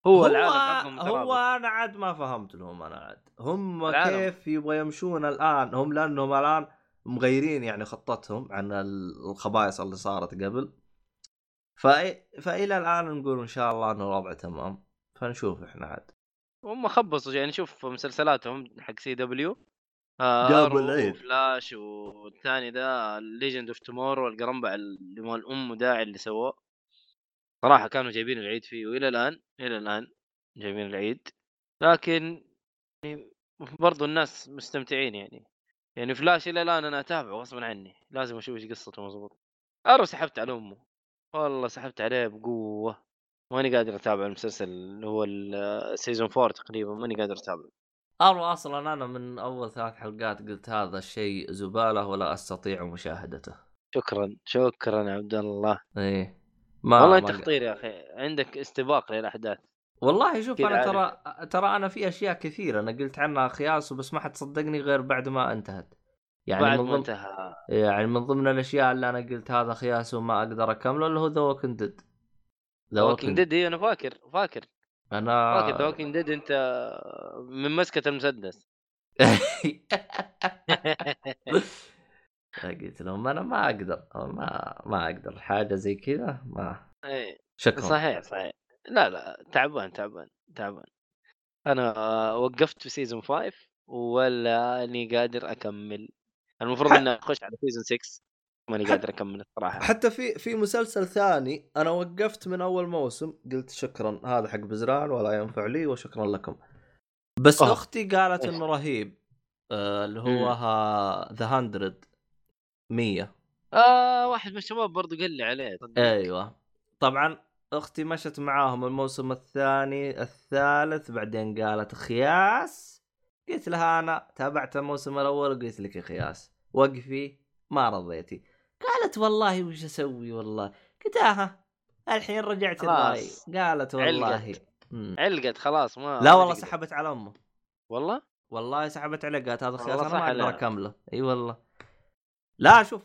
هو, هو العالم هو. أنا عاد ما فهمت لهم أنا عاد. هم العالم. كيف يبغى يمشون الآن؟ هم لأنهم الآن مغيرين يعني خطتهم عن الخبايص اللي صارت قبل. فإ... فإلى الآن نقول إن شاء الله انه الوضع تمام. فنشوف إحنا عاد. هم خبصوا يعني شوف مسلسلاتهم حق CW جابوا العيد. فلاش والثاني The Legend of Tomorrow القرنبع اللي ما له أم داعي اللي سووه. صراحة كانوا جايبين العيد فيه وإلى الآن إلى الآن جايبين العيد. لكن يعني برضو الناس مستمتعين يعني. يعني فلاش إلى الآن أنا أتابعه غصبا عني. لازم أشوف إيش قصته مضبوط Arrow سحبت على أمه. والله سحبت عليه بقوة. ماني قادر أتابع المسلسل اللي هو ال season 4 تقريبا ماني قادر أتابعه. Arrow أصلا أنا من أول ثلاث حلقات قلت هذا الشيء زبالة ولا أستطيع مشاهدته. شكرا شكرا عبد الله. إيه. ما والله أنت خطير يا أخي. عندك استباق للأحداث. والله شوف أنا ترى ترى أنا في أشياء كثيرة. أنا قلت عنها خياس وبس ما حتصدقني غير بعد ما انتهت. يعني بعد من ما ضمن انتهى. يعني من ضمن الأشياء اللي أنا قلت هذا خياس وما أقدر أكمله اللي هو The Walking Dead The Walking Dead أنا فاكر فاكر. أنا فاكر The Walking Dead أنت من مسكة المسدس. قلت لهم أنا ما أقدر ما ما أقدر حاجة زي كذا ما شكرا. صحيح صحيح. لا لا تعبان تعبان تعبان. أنا وقفت في season 5 ولا أني قادر أكمل. المفروض إني أخش على season 6 ماني قادر أكمل الصراحة حتى في في مسلسل ثاني أنا وقفت من أول موسم قلت شكرا هذا حق بزران ولا ينفع لي وشكرا لكم بس آه. أختي قالت إيش؟ إنه رهيب آه اللي. هو ذا 100 100 آه واحد من الشباب برضو قال لي عليه صدق. أيوه طبعا أختي مشت معاهم الموسم الثاني الثالث بعدين قالت خياس قلت لها أنا تابعت الموسم الأول وقلت لك خياس وقفي ما رضيتي قالت والله وش أسوي والله؟ قلت أها الحين رجعت الرأي. قالت والله. علقت. خلاص ما لا والله. سحبت على أمه. والله؟ والله سحبت عليه قالت هذا والله أنا ما أقدر. أكمله. أي والله. لا شوف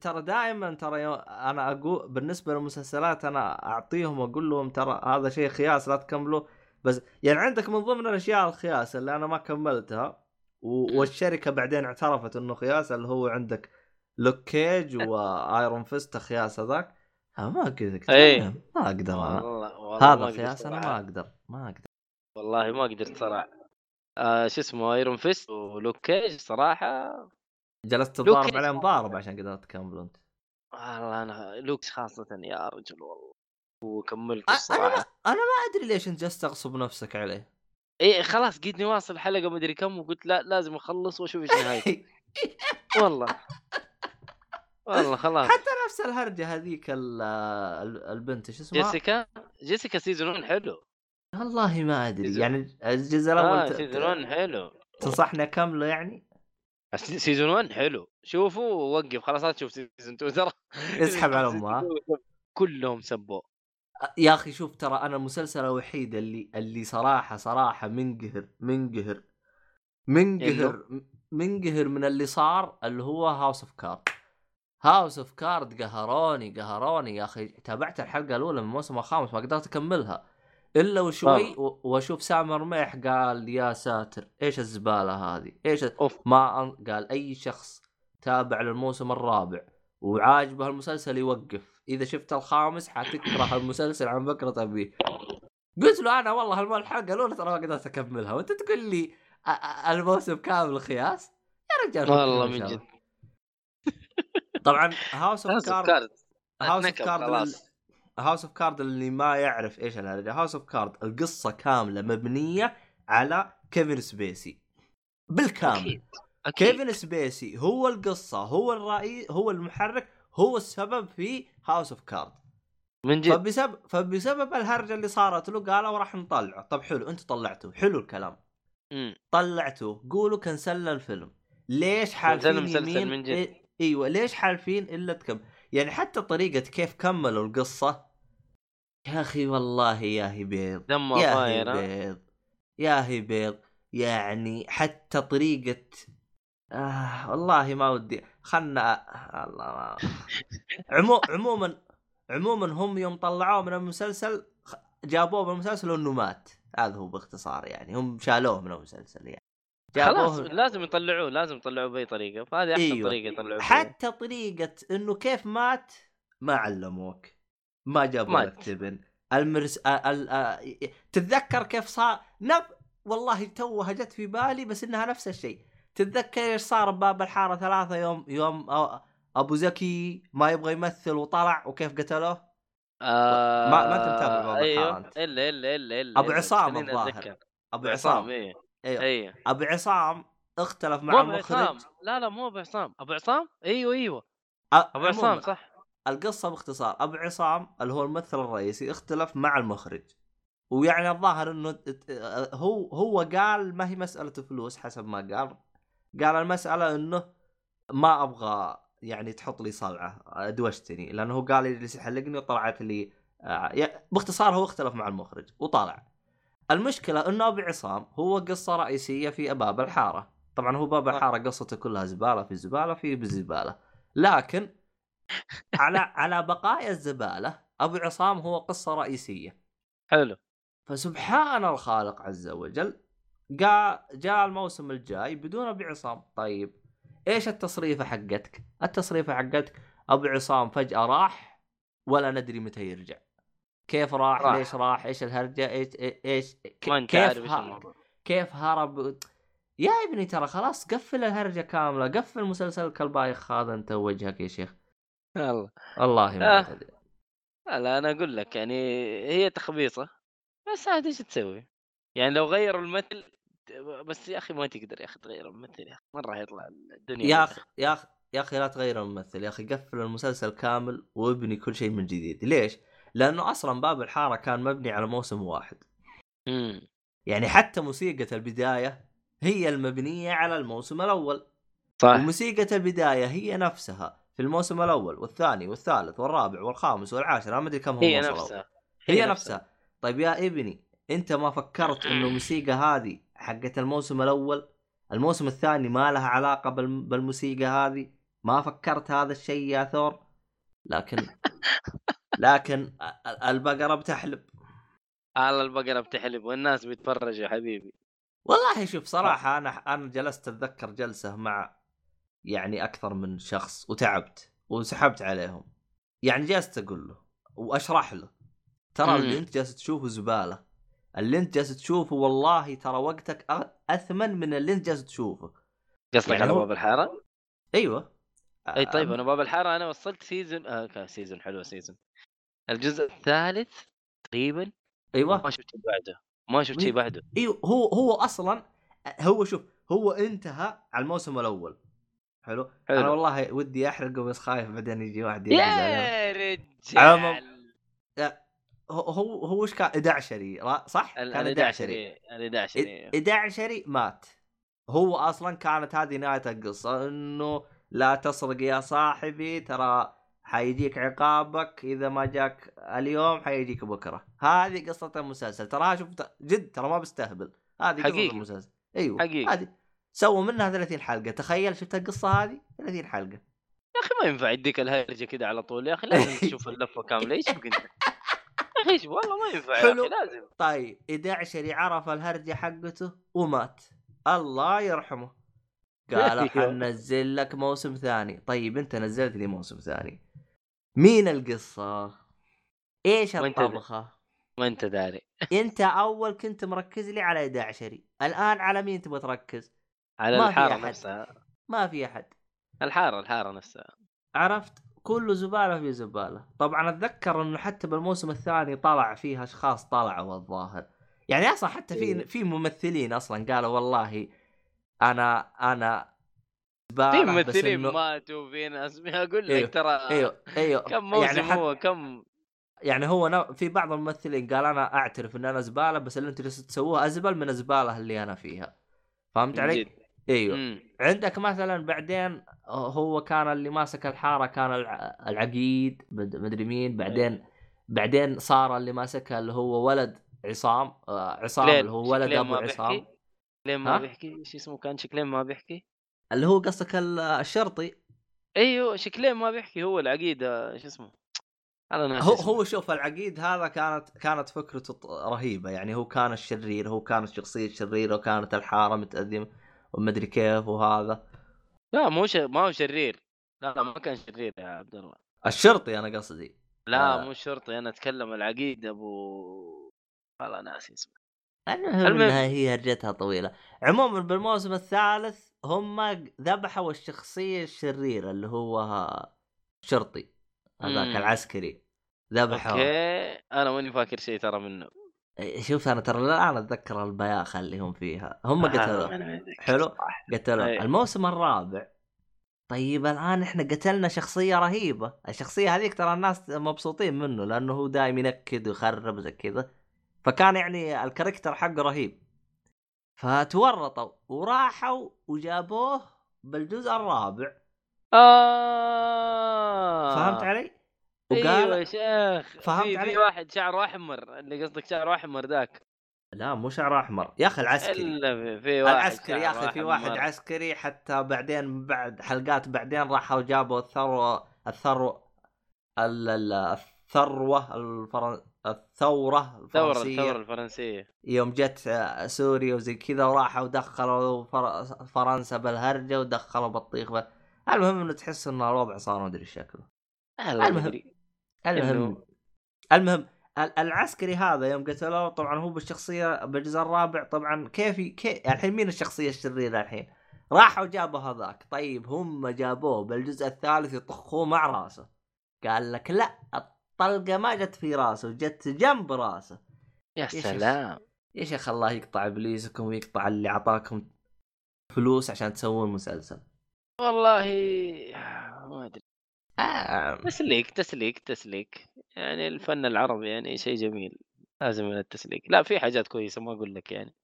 ترى دائما ترى أنا أقول بالنسبة للمسلسلات أنا أعطيهم واقول لهم ترى هذا شيء خياس لا تكملوا بس يعني عندك من ضمن الأشياء الخياس اللي أنا ما كملتها والشركة بعدين اعترفت إنه خياس اللي هو عندك Luke Cage و Iron Fist خياس هذاك. ما أقدر إيه. ما أقدر. أنا والله والله ما هذا خياس أنا. ما أقدر ما أقدر. والله ما قدرت صراحة. آه شو اسمه Iron Fist و Luke Cage صراحة. جلست تضارب Cage عليه صراحة. مضارب عشان قدرت تكمل انت والله أنا Luke's خاصة يا رجل والله. وكملت أنا ما الصراحه أنا ما أدري ليش أنت جالس تغصب نفسك عليه. إيه خلاص قدني واصل الحلقة مدري كم وقلت لا لازم أخلص وأشوف إيش نهايته. والله. والله خلاص. حتى نفس الهرجة هذيك ال- ال- البنت إيش اسمها؟ جيسيكا؟ جيسيكا season 1 حلو. والله ما أدري season- يعني الجزء الأول ت- season 1 حلو. تنصحني اكمله يعني؟ season 1 حلو. شوفه ووقف خلاص لا تشوف season 2 ترى اسحب على أمه؟ كلهم سبوا يا أخي شوف ترى أنا المسلسل الوحيد اللي اللي صراحة صراحة منقهر منقهر منقهر منقهر من اللي صار اللي هو House of Cards House of Cards قهروني قهروني يا أخي. تابعت الحلقة الأولى من الموسم الخامس ما قدرت أكملها. إلا وشوي و- وأشوف سامر ميح قال يا ساتر إيش الزبالة هذه؟ إيش أوف. ما أن... قال أي شخص تابع للموسم الرابع وعاجبه المسلسل يوقف. إذا شفت الخامس حتكره المسلسل عن بكره أبيه. قلت له أنا والله الحلقة الأولى ترى ما قدرت أكملها. وأنت تقول لي الموسم كامل خياس؟ يا رجال والله من جد. طبعا House of Cards House of Cards House of Cards اللي ما يعرف إيش الهرجة. House of Cards القصة كاملة مبنية على كيفن سبيسي بالكامل. أكيد أكيد. كيفن سبيسي هو القصة هو الرئيس هو المحرك هو السبب في House of Cards من جد. فبسبب فبسبب الهرجة اللي صارت له قالوا راح نطلعه. طب حلو أنتوا طلعتوه. حلو الكلام. مم. طلعتوه. قولوا كنسلنا الفيلم. ليش حالفين يمين؟ من جد. إيوه ليش حالفين إلا تكم يعني حتى طريقة كيف كملوا القصة؟ يا أخي والله يا هي بيض يا هي؟ بيض يا هي بيض. يعني حتى طريقة آه والله ما ودي. خلنا الله ما عمو... عموما عموما هم يوم طلعوه من المسلسل جابوه من المسلسل انه مات. هذا هو باختصار يعني هم شالوه من المسلسل يعني. خلاص لازم يطلعوه لازم يطلعوه بأي طريقة فهذه أحسن أيوة. طريقة يطلعوه. حتى طريقة إنه كيف مات ما علموك ما جابوا. لك تبن المرس آ... ال... آ... تتذكر كيف صار نب والله توها جت في بالي بس إنها نفس الشيء تتذكر إيش صار بباب الحارة ثلاثة يوم يوم أ- أبو زكي ما يبغى يمثل وطلع وكيف قتلوه آه ما- ما متابع بابا أيوه الحارة أنت. إلا إلا إلا إلا إلا. عصام الظاهر. أبو عصام عصام إيه أيوه. أيوه. أبو عصام اختلف مع المخرج. عصام. لا لا مو أبو عصام. أبو عصام؟ أيوه أيوه. أ- أبو عصام صح. القصة باختصار. أبو عصام اللي هو الممثل الرئيسي اختلف مع المخرج. ويعني الظاهر إنه هو هو قال ما هي مسألة فلوس حسب ما قال. قال المسألة إنه ما أبغى يعني تحط لي صلعه دوشتني لأنه هو قال لي جلس يحلقني وطلعت لي آه، باختصار هو اختلف مع المخرج وطلع المشكلة إنه أبو عصام هو قصة رئيسية في باب الحارة. طبعا هو باب الحارة قصته كلها زبالة في زبالة في بزبالة. لكن على على بقايا الزبالة أبو عصام هو قصة رئيسية. حلو. فسبحان الخالق عز وجل جاء جاء الموسم الجاي بدون أبو عصام. طيب إيش التصريفة حقتك؟ التصريفة حقتك أبو عصام فجأة راح ولا ندري متى يرجع. كيف راح, راح. ليش راح إيش الهرجة إيش إيش كيف ها- الموضوع كيف هرب يا ابني ترى خلاص قفل الهرجة كاملة قفل مسلسلك البايخ هذا أنت وجهك يا شيخ يلا والله ما آه. لا, أنا أقول لك يعني هي تخبيصة بس عاد إيش تسوي؟ يعني لو غيروا المثل بس يا أخي ما تقدر يا أخي تغير الممثل يا أخي مرة حيطلع الدنيا يا. أخي يا أخي يا أخي لا تغير الممثل يا أخي قفل المسلسل كامل وابني كل شيء من جديد ليش؟ لأنه أصلا باب الحارة كان مبني على موسم واحد. امم يعني حتى موسيقى البداية هي المبنية على الموسم الأول. صح. وموسيقى البداية هي نفسها في الموسم الأول والثاني والثالث والرابع والخامس والعاشر أنا ما أدري كم هو هي. نفسها. هي نفسها. طيب يا ابني أنت ما فكرت إنه الموسيقى هذه حقت الموسم الأول الموسم الثاني ما لها علاقة بال- بالموسيقى هذه؟ ما فكرت هذا الشيء يا ثور؟ لكن لكن ال- البقرة بتحلب. على البقرة بتحلب والناس بيتفرجوا يا حبيبي. والله شوف صراحة أنا أنا جلست أتذكر جلسة مع يعني أكثر من شخص وتعبت وسحبت عليهم. يعني جلست أقول له وأشرح له. ترى. اللي أنت جالس تشوفه زبالة. اللي أنت جالس تشوفه والله ترى وقتك أثمن من اللي أنت جالس تشوفه. قصدك يعني على باب الحارة؟ أيوه. إي طيب أنا باب الحارة أنا وصلت season آه كان season حلو season الجزء الثالث تقريبا أيوه. ما شفت شيء بعده ما شفت شيء بعده. أيوه هو هو أصلا هو شوف هو انتهى على الموسم الأول. حلو, حلو. أنا والله ودي أحرقه بس خايف بعدين يجي واحد يا. رجال! هو هو هو وش كان؟ 11 را- صح؟ كان 11 ال 11 11 مات. هو أصلا كانت هذه نهاية القصة إنه لا تسرق يا صاحبي ترى حيجيك عقابك. إذا ما جاك اليوم حيجيك بكرة. هذه قصة المسلسل. تراها شفت جد ترى ما بستهبل. هذه قصة. المسلسل. أيوه حقيقي. هذه. سووا منها 30 حلقة. تخيل شفت القصة هذه؟ 30 حلقة. يا أخي ما ينفع يديك الهرجة كده على طول. يا أخي لازم تشوف اللفة كاملة. إيش انت يا أخي والله ما ينفع يا. أخي لازم. طيب 11 عرف الهرجة حقته ومات. الله يرحمه. قالوا أيوه. حننزل لك موسم ثاني. طيب أنت نزلت لي موسم ثاني. مين القصة؟ إيش الطبخة؟ ما انت داري أنت أول كنت مركز لي على 11 الآن على مين تبغى تركز؟ على ما الحارة. نفسها. ما في أحد. الحارة الحارة نفسها. عرفت؟ كله زبالة في زبالة. طبعا أتذكر إنه حتى بالموسم الثاني طلع فيه أشخاص طلعوا الظاهر. يعني أصلا حتى في إيه. في ممثلين أصلا قالوا والله أنا أنا في ممثلين إنه- ماتوا في ناس أقول لك أيوه، ترى إيوه إيوه. كم موسم يعني حتى هو؟ كم؟ يعني هو نوع في بعض الممثلين قال أنا أعترف إن أنا زبالة بس اللي أنتم تسووه أزبل من الزبالة اللي أنا فيها. فهمت علي؟ جد. إيوه. مم. عندك مثلا بعدين هو كان اللي ماسك الحارة كان الع- العقيد مد- مدري مين. بعدين بعدين صار اللي ماسكها اللي هو ولد عصام آه، عصام اللي هو ولد أبو عصام. شكلين ما ها؟ بيحكي إيش اسمه كان شكلين ما بيحكي؟ اللي هو قصدك ال- الشرطي؟ أيوه شكلين ما بيحكي هو العقيده شو اسمه؟ أنا هو اسمه. هو شوف العقيد هذا كانت كانت فكرته رهيبة يعني هو كان الشرير هو كان الشخصية الشريرة وكانت الحارة متأذمه ومدري كيف وهذا. لا مو ش... ما هو شرير. لا لا ما كان شرير يا عبد الله. الشرطي أنا قصدي. لا آه. مو شرطي أنا أتكلم العقيد أبو والله ناسي اسمه. المهم. انها هي هرجتها طويلة. عموما بالموسم الثالث هم ذبحوا الشخصية الشريرة اللي هو شرطي هذاك. العسكري. ذبحوه. أوكي. أنا ماني فاكر شيء ترى منه. شوف أنا ترى الان أتذكر البياخه اللي هم فيها. هم قتلوه. ما أتذكر حلو. قتلوه. الموسم الرابع. طيب الآن إحنا قتلنا شخصية رهيبة. الشخصية هذيك ترى الناس مبسوطين منه لأنه هو دايم ينكد ويخرب زي كذا. فكان يعني الكاركتر حقه رهيب. فتورطوا وراحوا وجابوه بالجزء الرابع. آه. فهمت علي؟ أيوه وقال يا شيخ. فهمت في, علي؟ في واحد شعره أحمر اللي قصدك شعره أحمر ذاك. لا مو شعر أحمر. يا أخي العسكري. إلا في, واحد العسكري يا أخي في واحد أحمر. عسكري حتى بعدين بعد حلقات بعدين راحوا جابوا الثروة الثروة ال- ال- الثروة الفرن... الثورة الفرنسية الثورة الفرنسية يوم جت سوريا وزي كذا وراحوا دخلوا فر... فرنسا بالهرجة ودخلوا بطيخ. المهم إنه تحس إن الوضع صار مدري شكله المهم. المهم المهم ال- العسكري هذا يوم قتلوه طبعا هو بالشخصية بالجزء الرابع طبعا كيف ي- كيف الحين مين الشخصية الشريره الحين؟ راحوا جابوا هذاك طيب هم جابوه بالجزء الثالث يطخوه مع راسه قال لك لا الطلقه ما جت في راسه جت جنب راسه يا. سلام يا شيخ الله يقطع إبليسكم ويقطع اللي أعطاكم فلوس عشان تسوون مسلسل والله ما أدري آه. تسليك تسليك تسليك يعني الفن العربي يعني شيء جميل لازم من التسليك لا في حاجات كويسة ما أقول لك يعني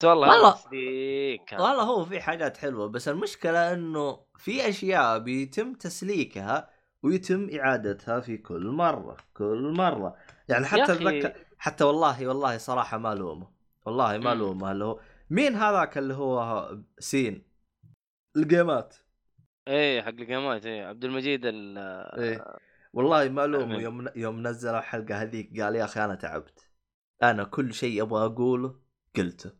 بس والله والله- تسليك. والله هو في حاجات حلوة بس المشكلة إنه في أشياء بيتم تسليكها ويتم إعادتها في كل مرة كل مرة. يعني حتى اتذكر حتى والله والله صراحة ما لومه. والله ما مم. لومه. اللي هو مين هذاك اللي هو سين؟ الجيمات. إيه حق القيامات إيه. عبد المجيد ال إيه. والله ما لومه. أمين. يوم يوم نزل الحلقة هذيك قال يا أخي أنا تعبت. أنا كل شيء أبغى أقوله قلته.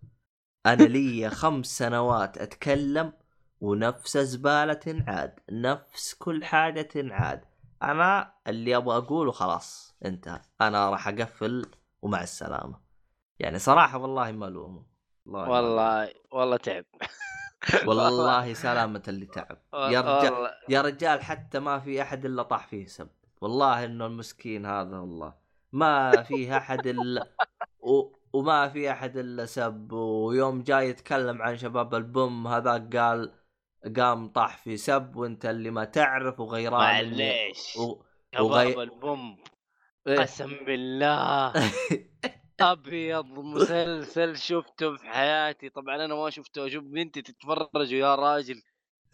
أنا لي خمس سنوات أتكلم ونفس زبالة تنعاد نفس كل حاجة تنعاد أنا اللي أبغى أقوله خلاص انتهى. أنا راح أقفل ومع السلامة. يعني صراحة والله ما لومه والله والله والله تعب. والله سلامة اللي تعب. يا رجال يا رجال حتى ما في أحد إلا طاح فيه سب. والله إنه المسكين هذا والله. ما فيه أحد إلا و... وما في أحد إلا سب. ويوم جاي يتكلم عن شباب البوم هذاك قال قام طاح في سب وانت اللي ما تعرف وغيران معليش. و... شباب وغي- البوم. إيه. قسم بالله. أبيض مسلسل شفته في حياتي. طبعا أنا ما شفته. أشوف بنتي تتفرج ويا راجل.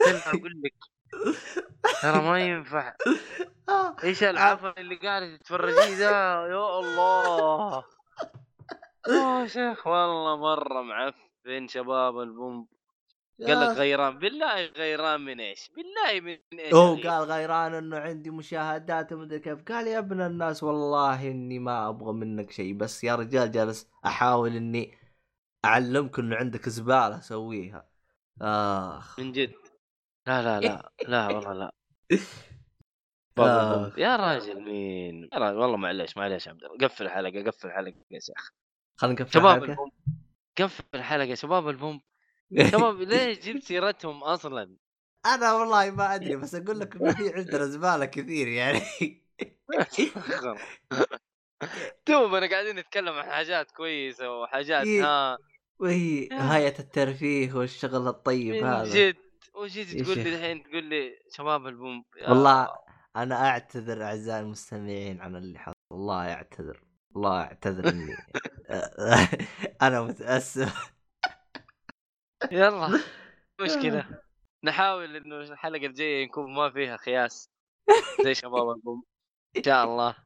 أقول لك. ترى ما ينفع. إيش العفن اللي قاعد تتفرجيه ذا؟ يا الله. يا شيخ والله مرة معفن شباب البوم. قال لك غيران بالله غيران من إيش؟ بالله من إيش؟ هو؟ قال غيران إنه عندي مشاهدات ومدري كيف قال يا ابن الناس والله إني ما أبغى منك شيء بس يا رجال جالس أحاول إني أعلمك إنه عندك زبالة سويها آخ من جد لا لا لا لا والله لا آه. يا راجل مين يا راجل والله معليش معليش عبد الله قفل الحلقة قفل الحلقة يا شيخ خلينا نقفل شباب الحلقة. البوم قفل الحلقة شباب البوم شباب ليش جبت سيرتهم أصلا؟ أنا والله ما أدري بس أقول لك إنه في عندنا زبالة كثير يعني. توبنا قاعدين نتكلم عن حاجات كويسة وحاجات إيه. ها. وهي غايه الترفيه والشغل الطيب من هذا. جد. وجيت تقول. لي الحين؟ تقول لي شباب ألبوم والله أنا أعتذر أعزائي المستمعين عن اللي حصل. والله اعتذر والله اعتذر إني أنا متأسف. يلا مشكله نحاول إنه الحلقة الجاية يكون ما فيها خياس زي شباب البوم إن شاء الله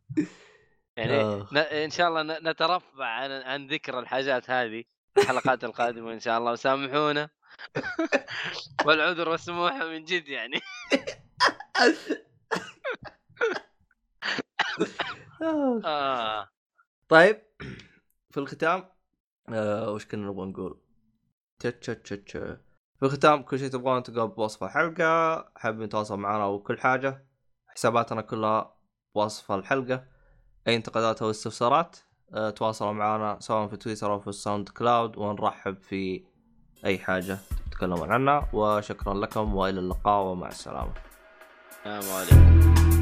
يعني آه. إن شاء الله. نترفع عن عن ذكر الحاجات هذه الحلقات القادمة إن شاء الله وسامحونا والعذر والسموحه من جد يعني آه. طيب في الختام آه وش كنا نبغى نقول؟ في الختام كل شيء تبغونه تلقاه بوصف الحلقة. حابين تواصل معنا وكل حاجة. حساباتنا كلها بوصف الحلقة. أي انتقادات أو استفسارات آه تواصلوا معنا سواء في تويتر أو في ال SoundCloud ونرحب في أي حاجة تتكلمون عنها. وشكرا لكم وإلى اللقاء ومع السلامة. السلام عليكم.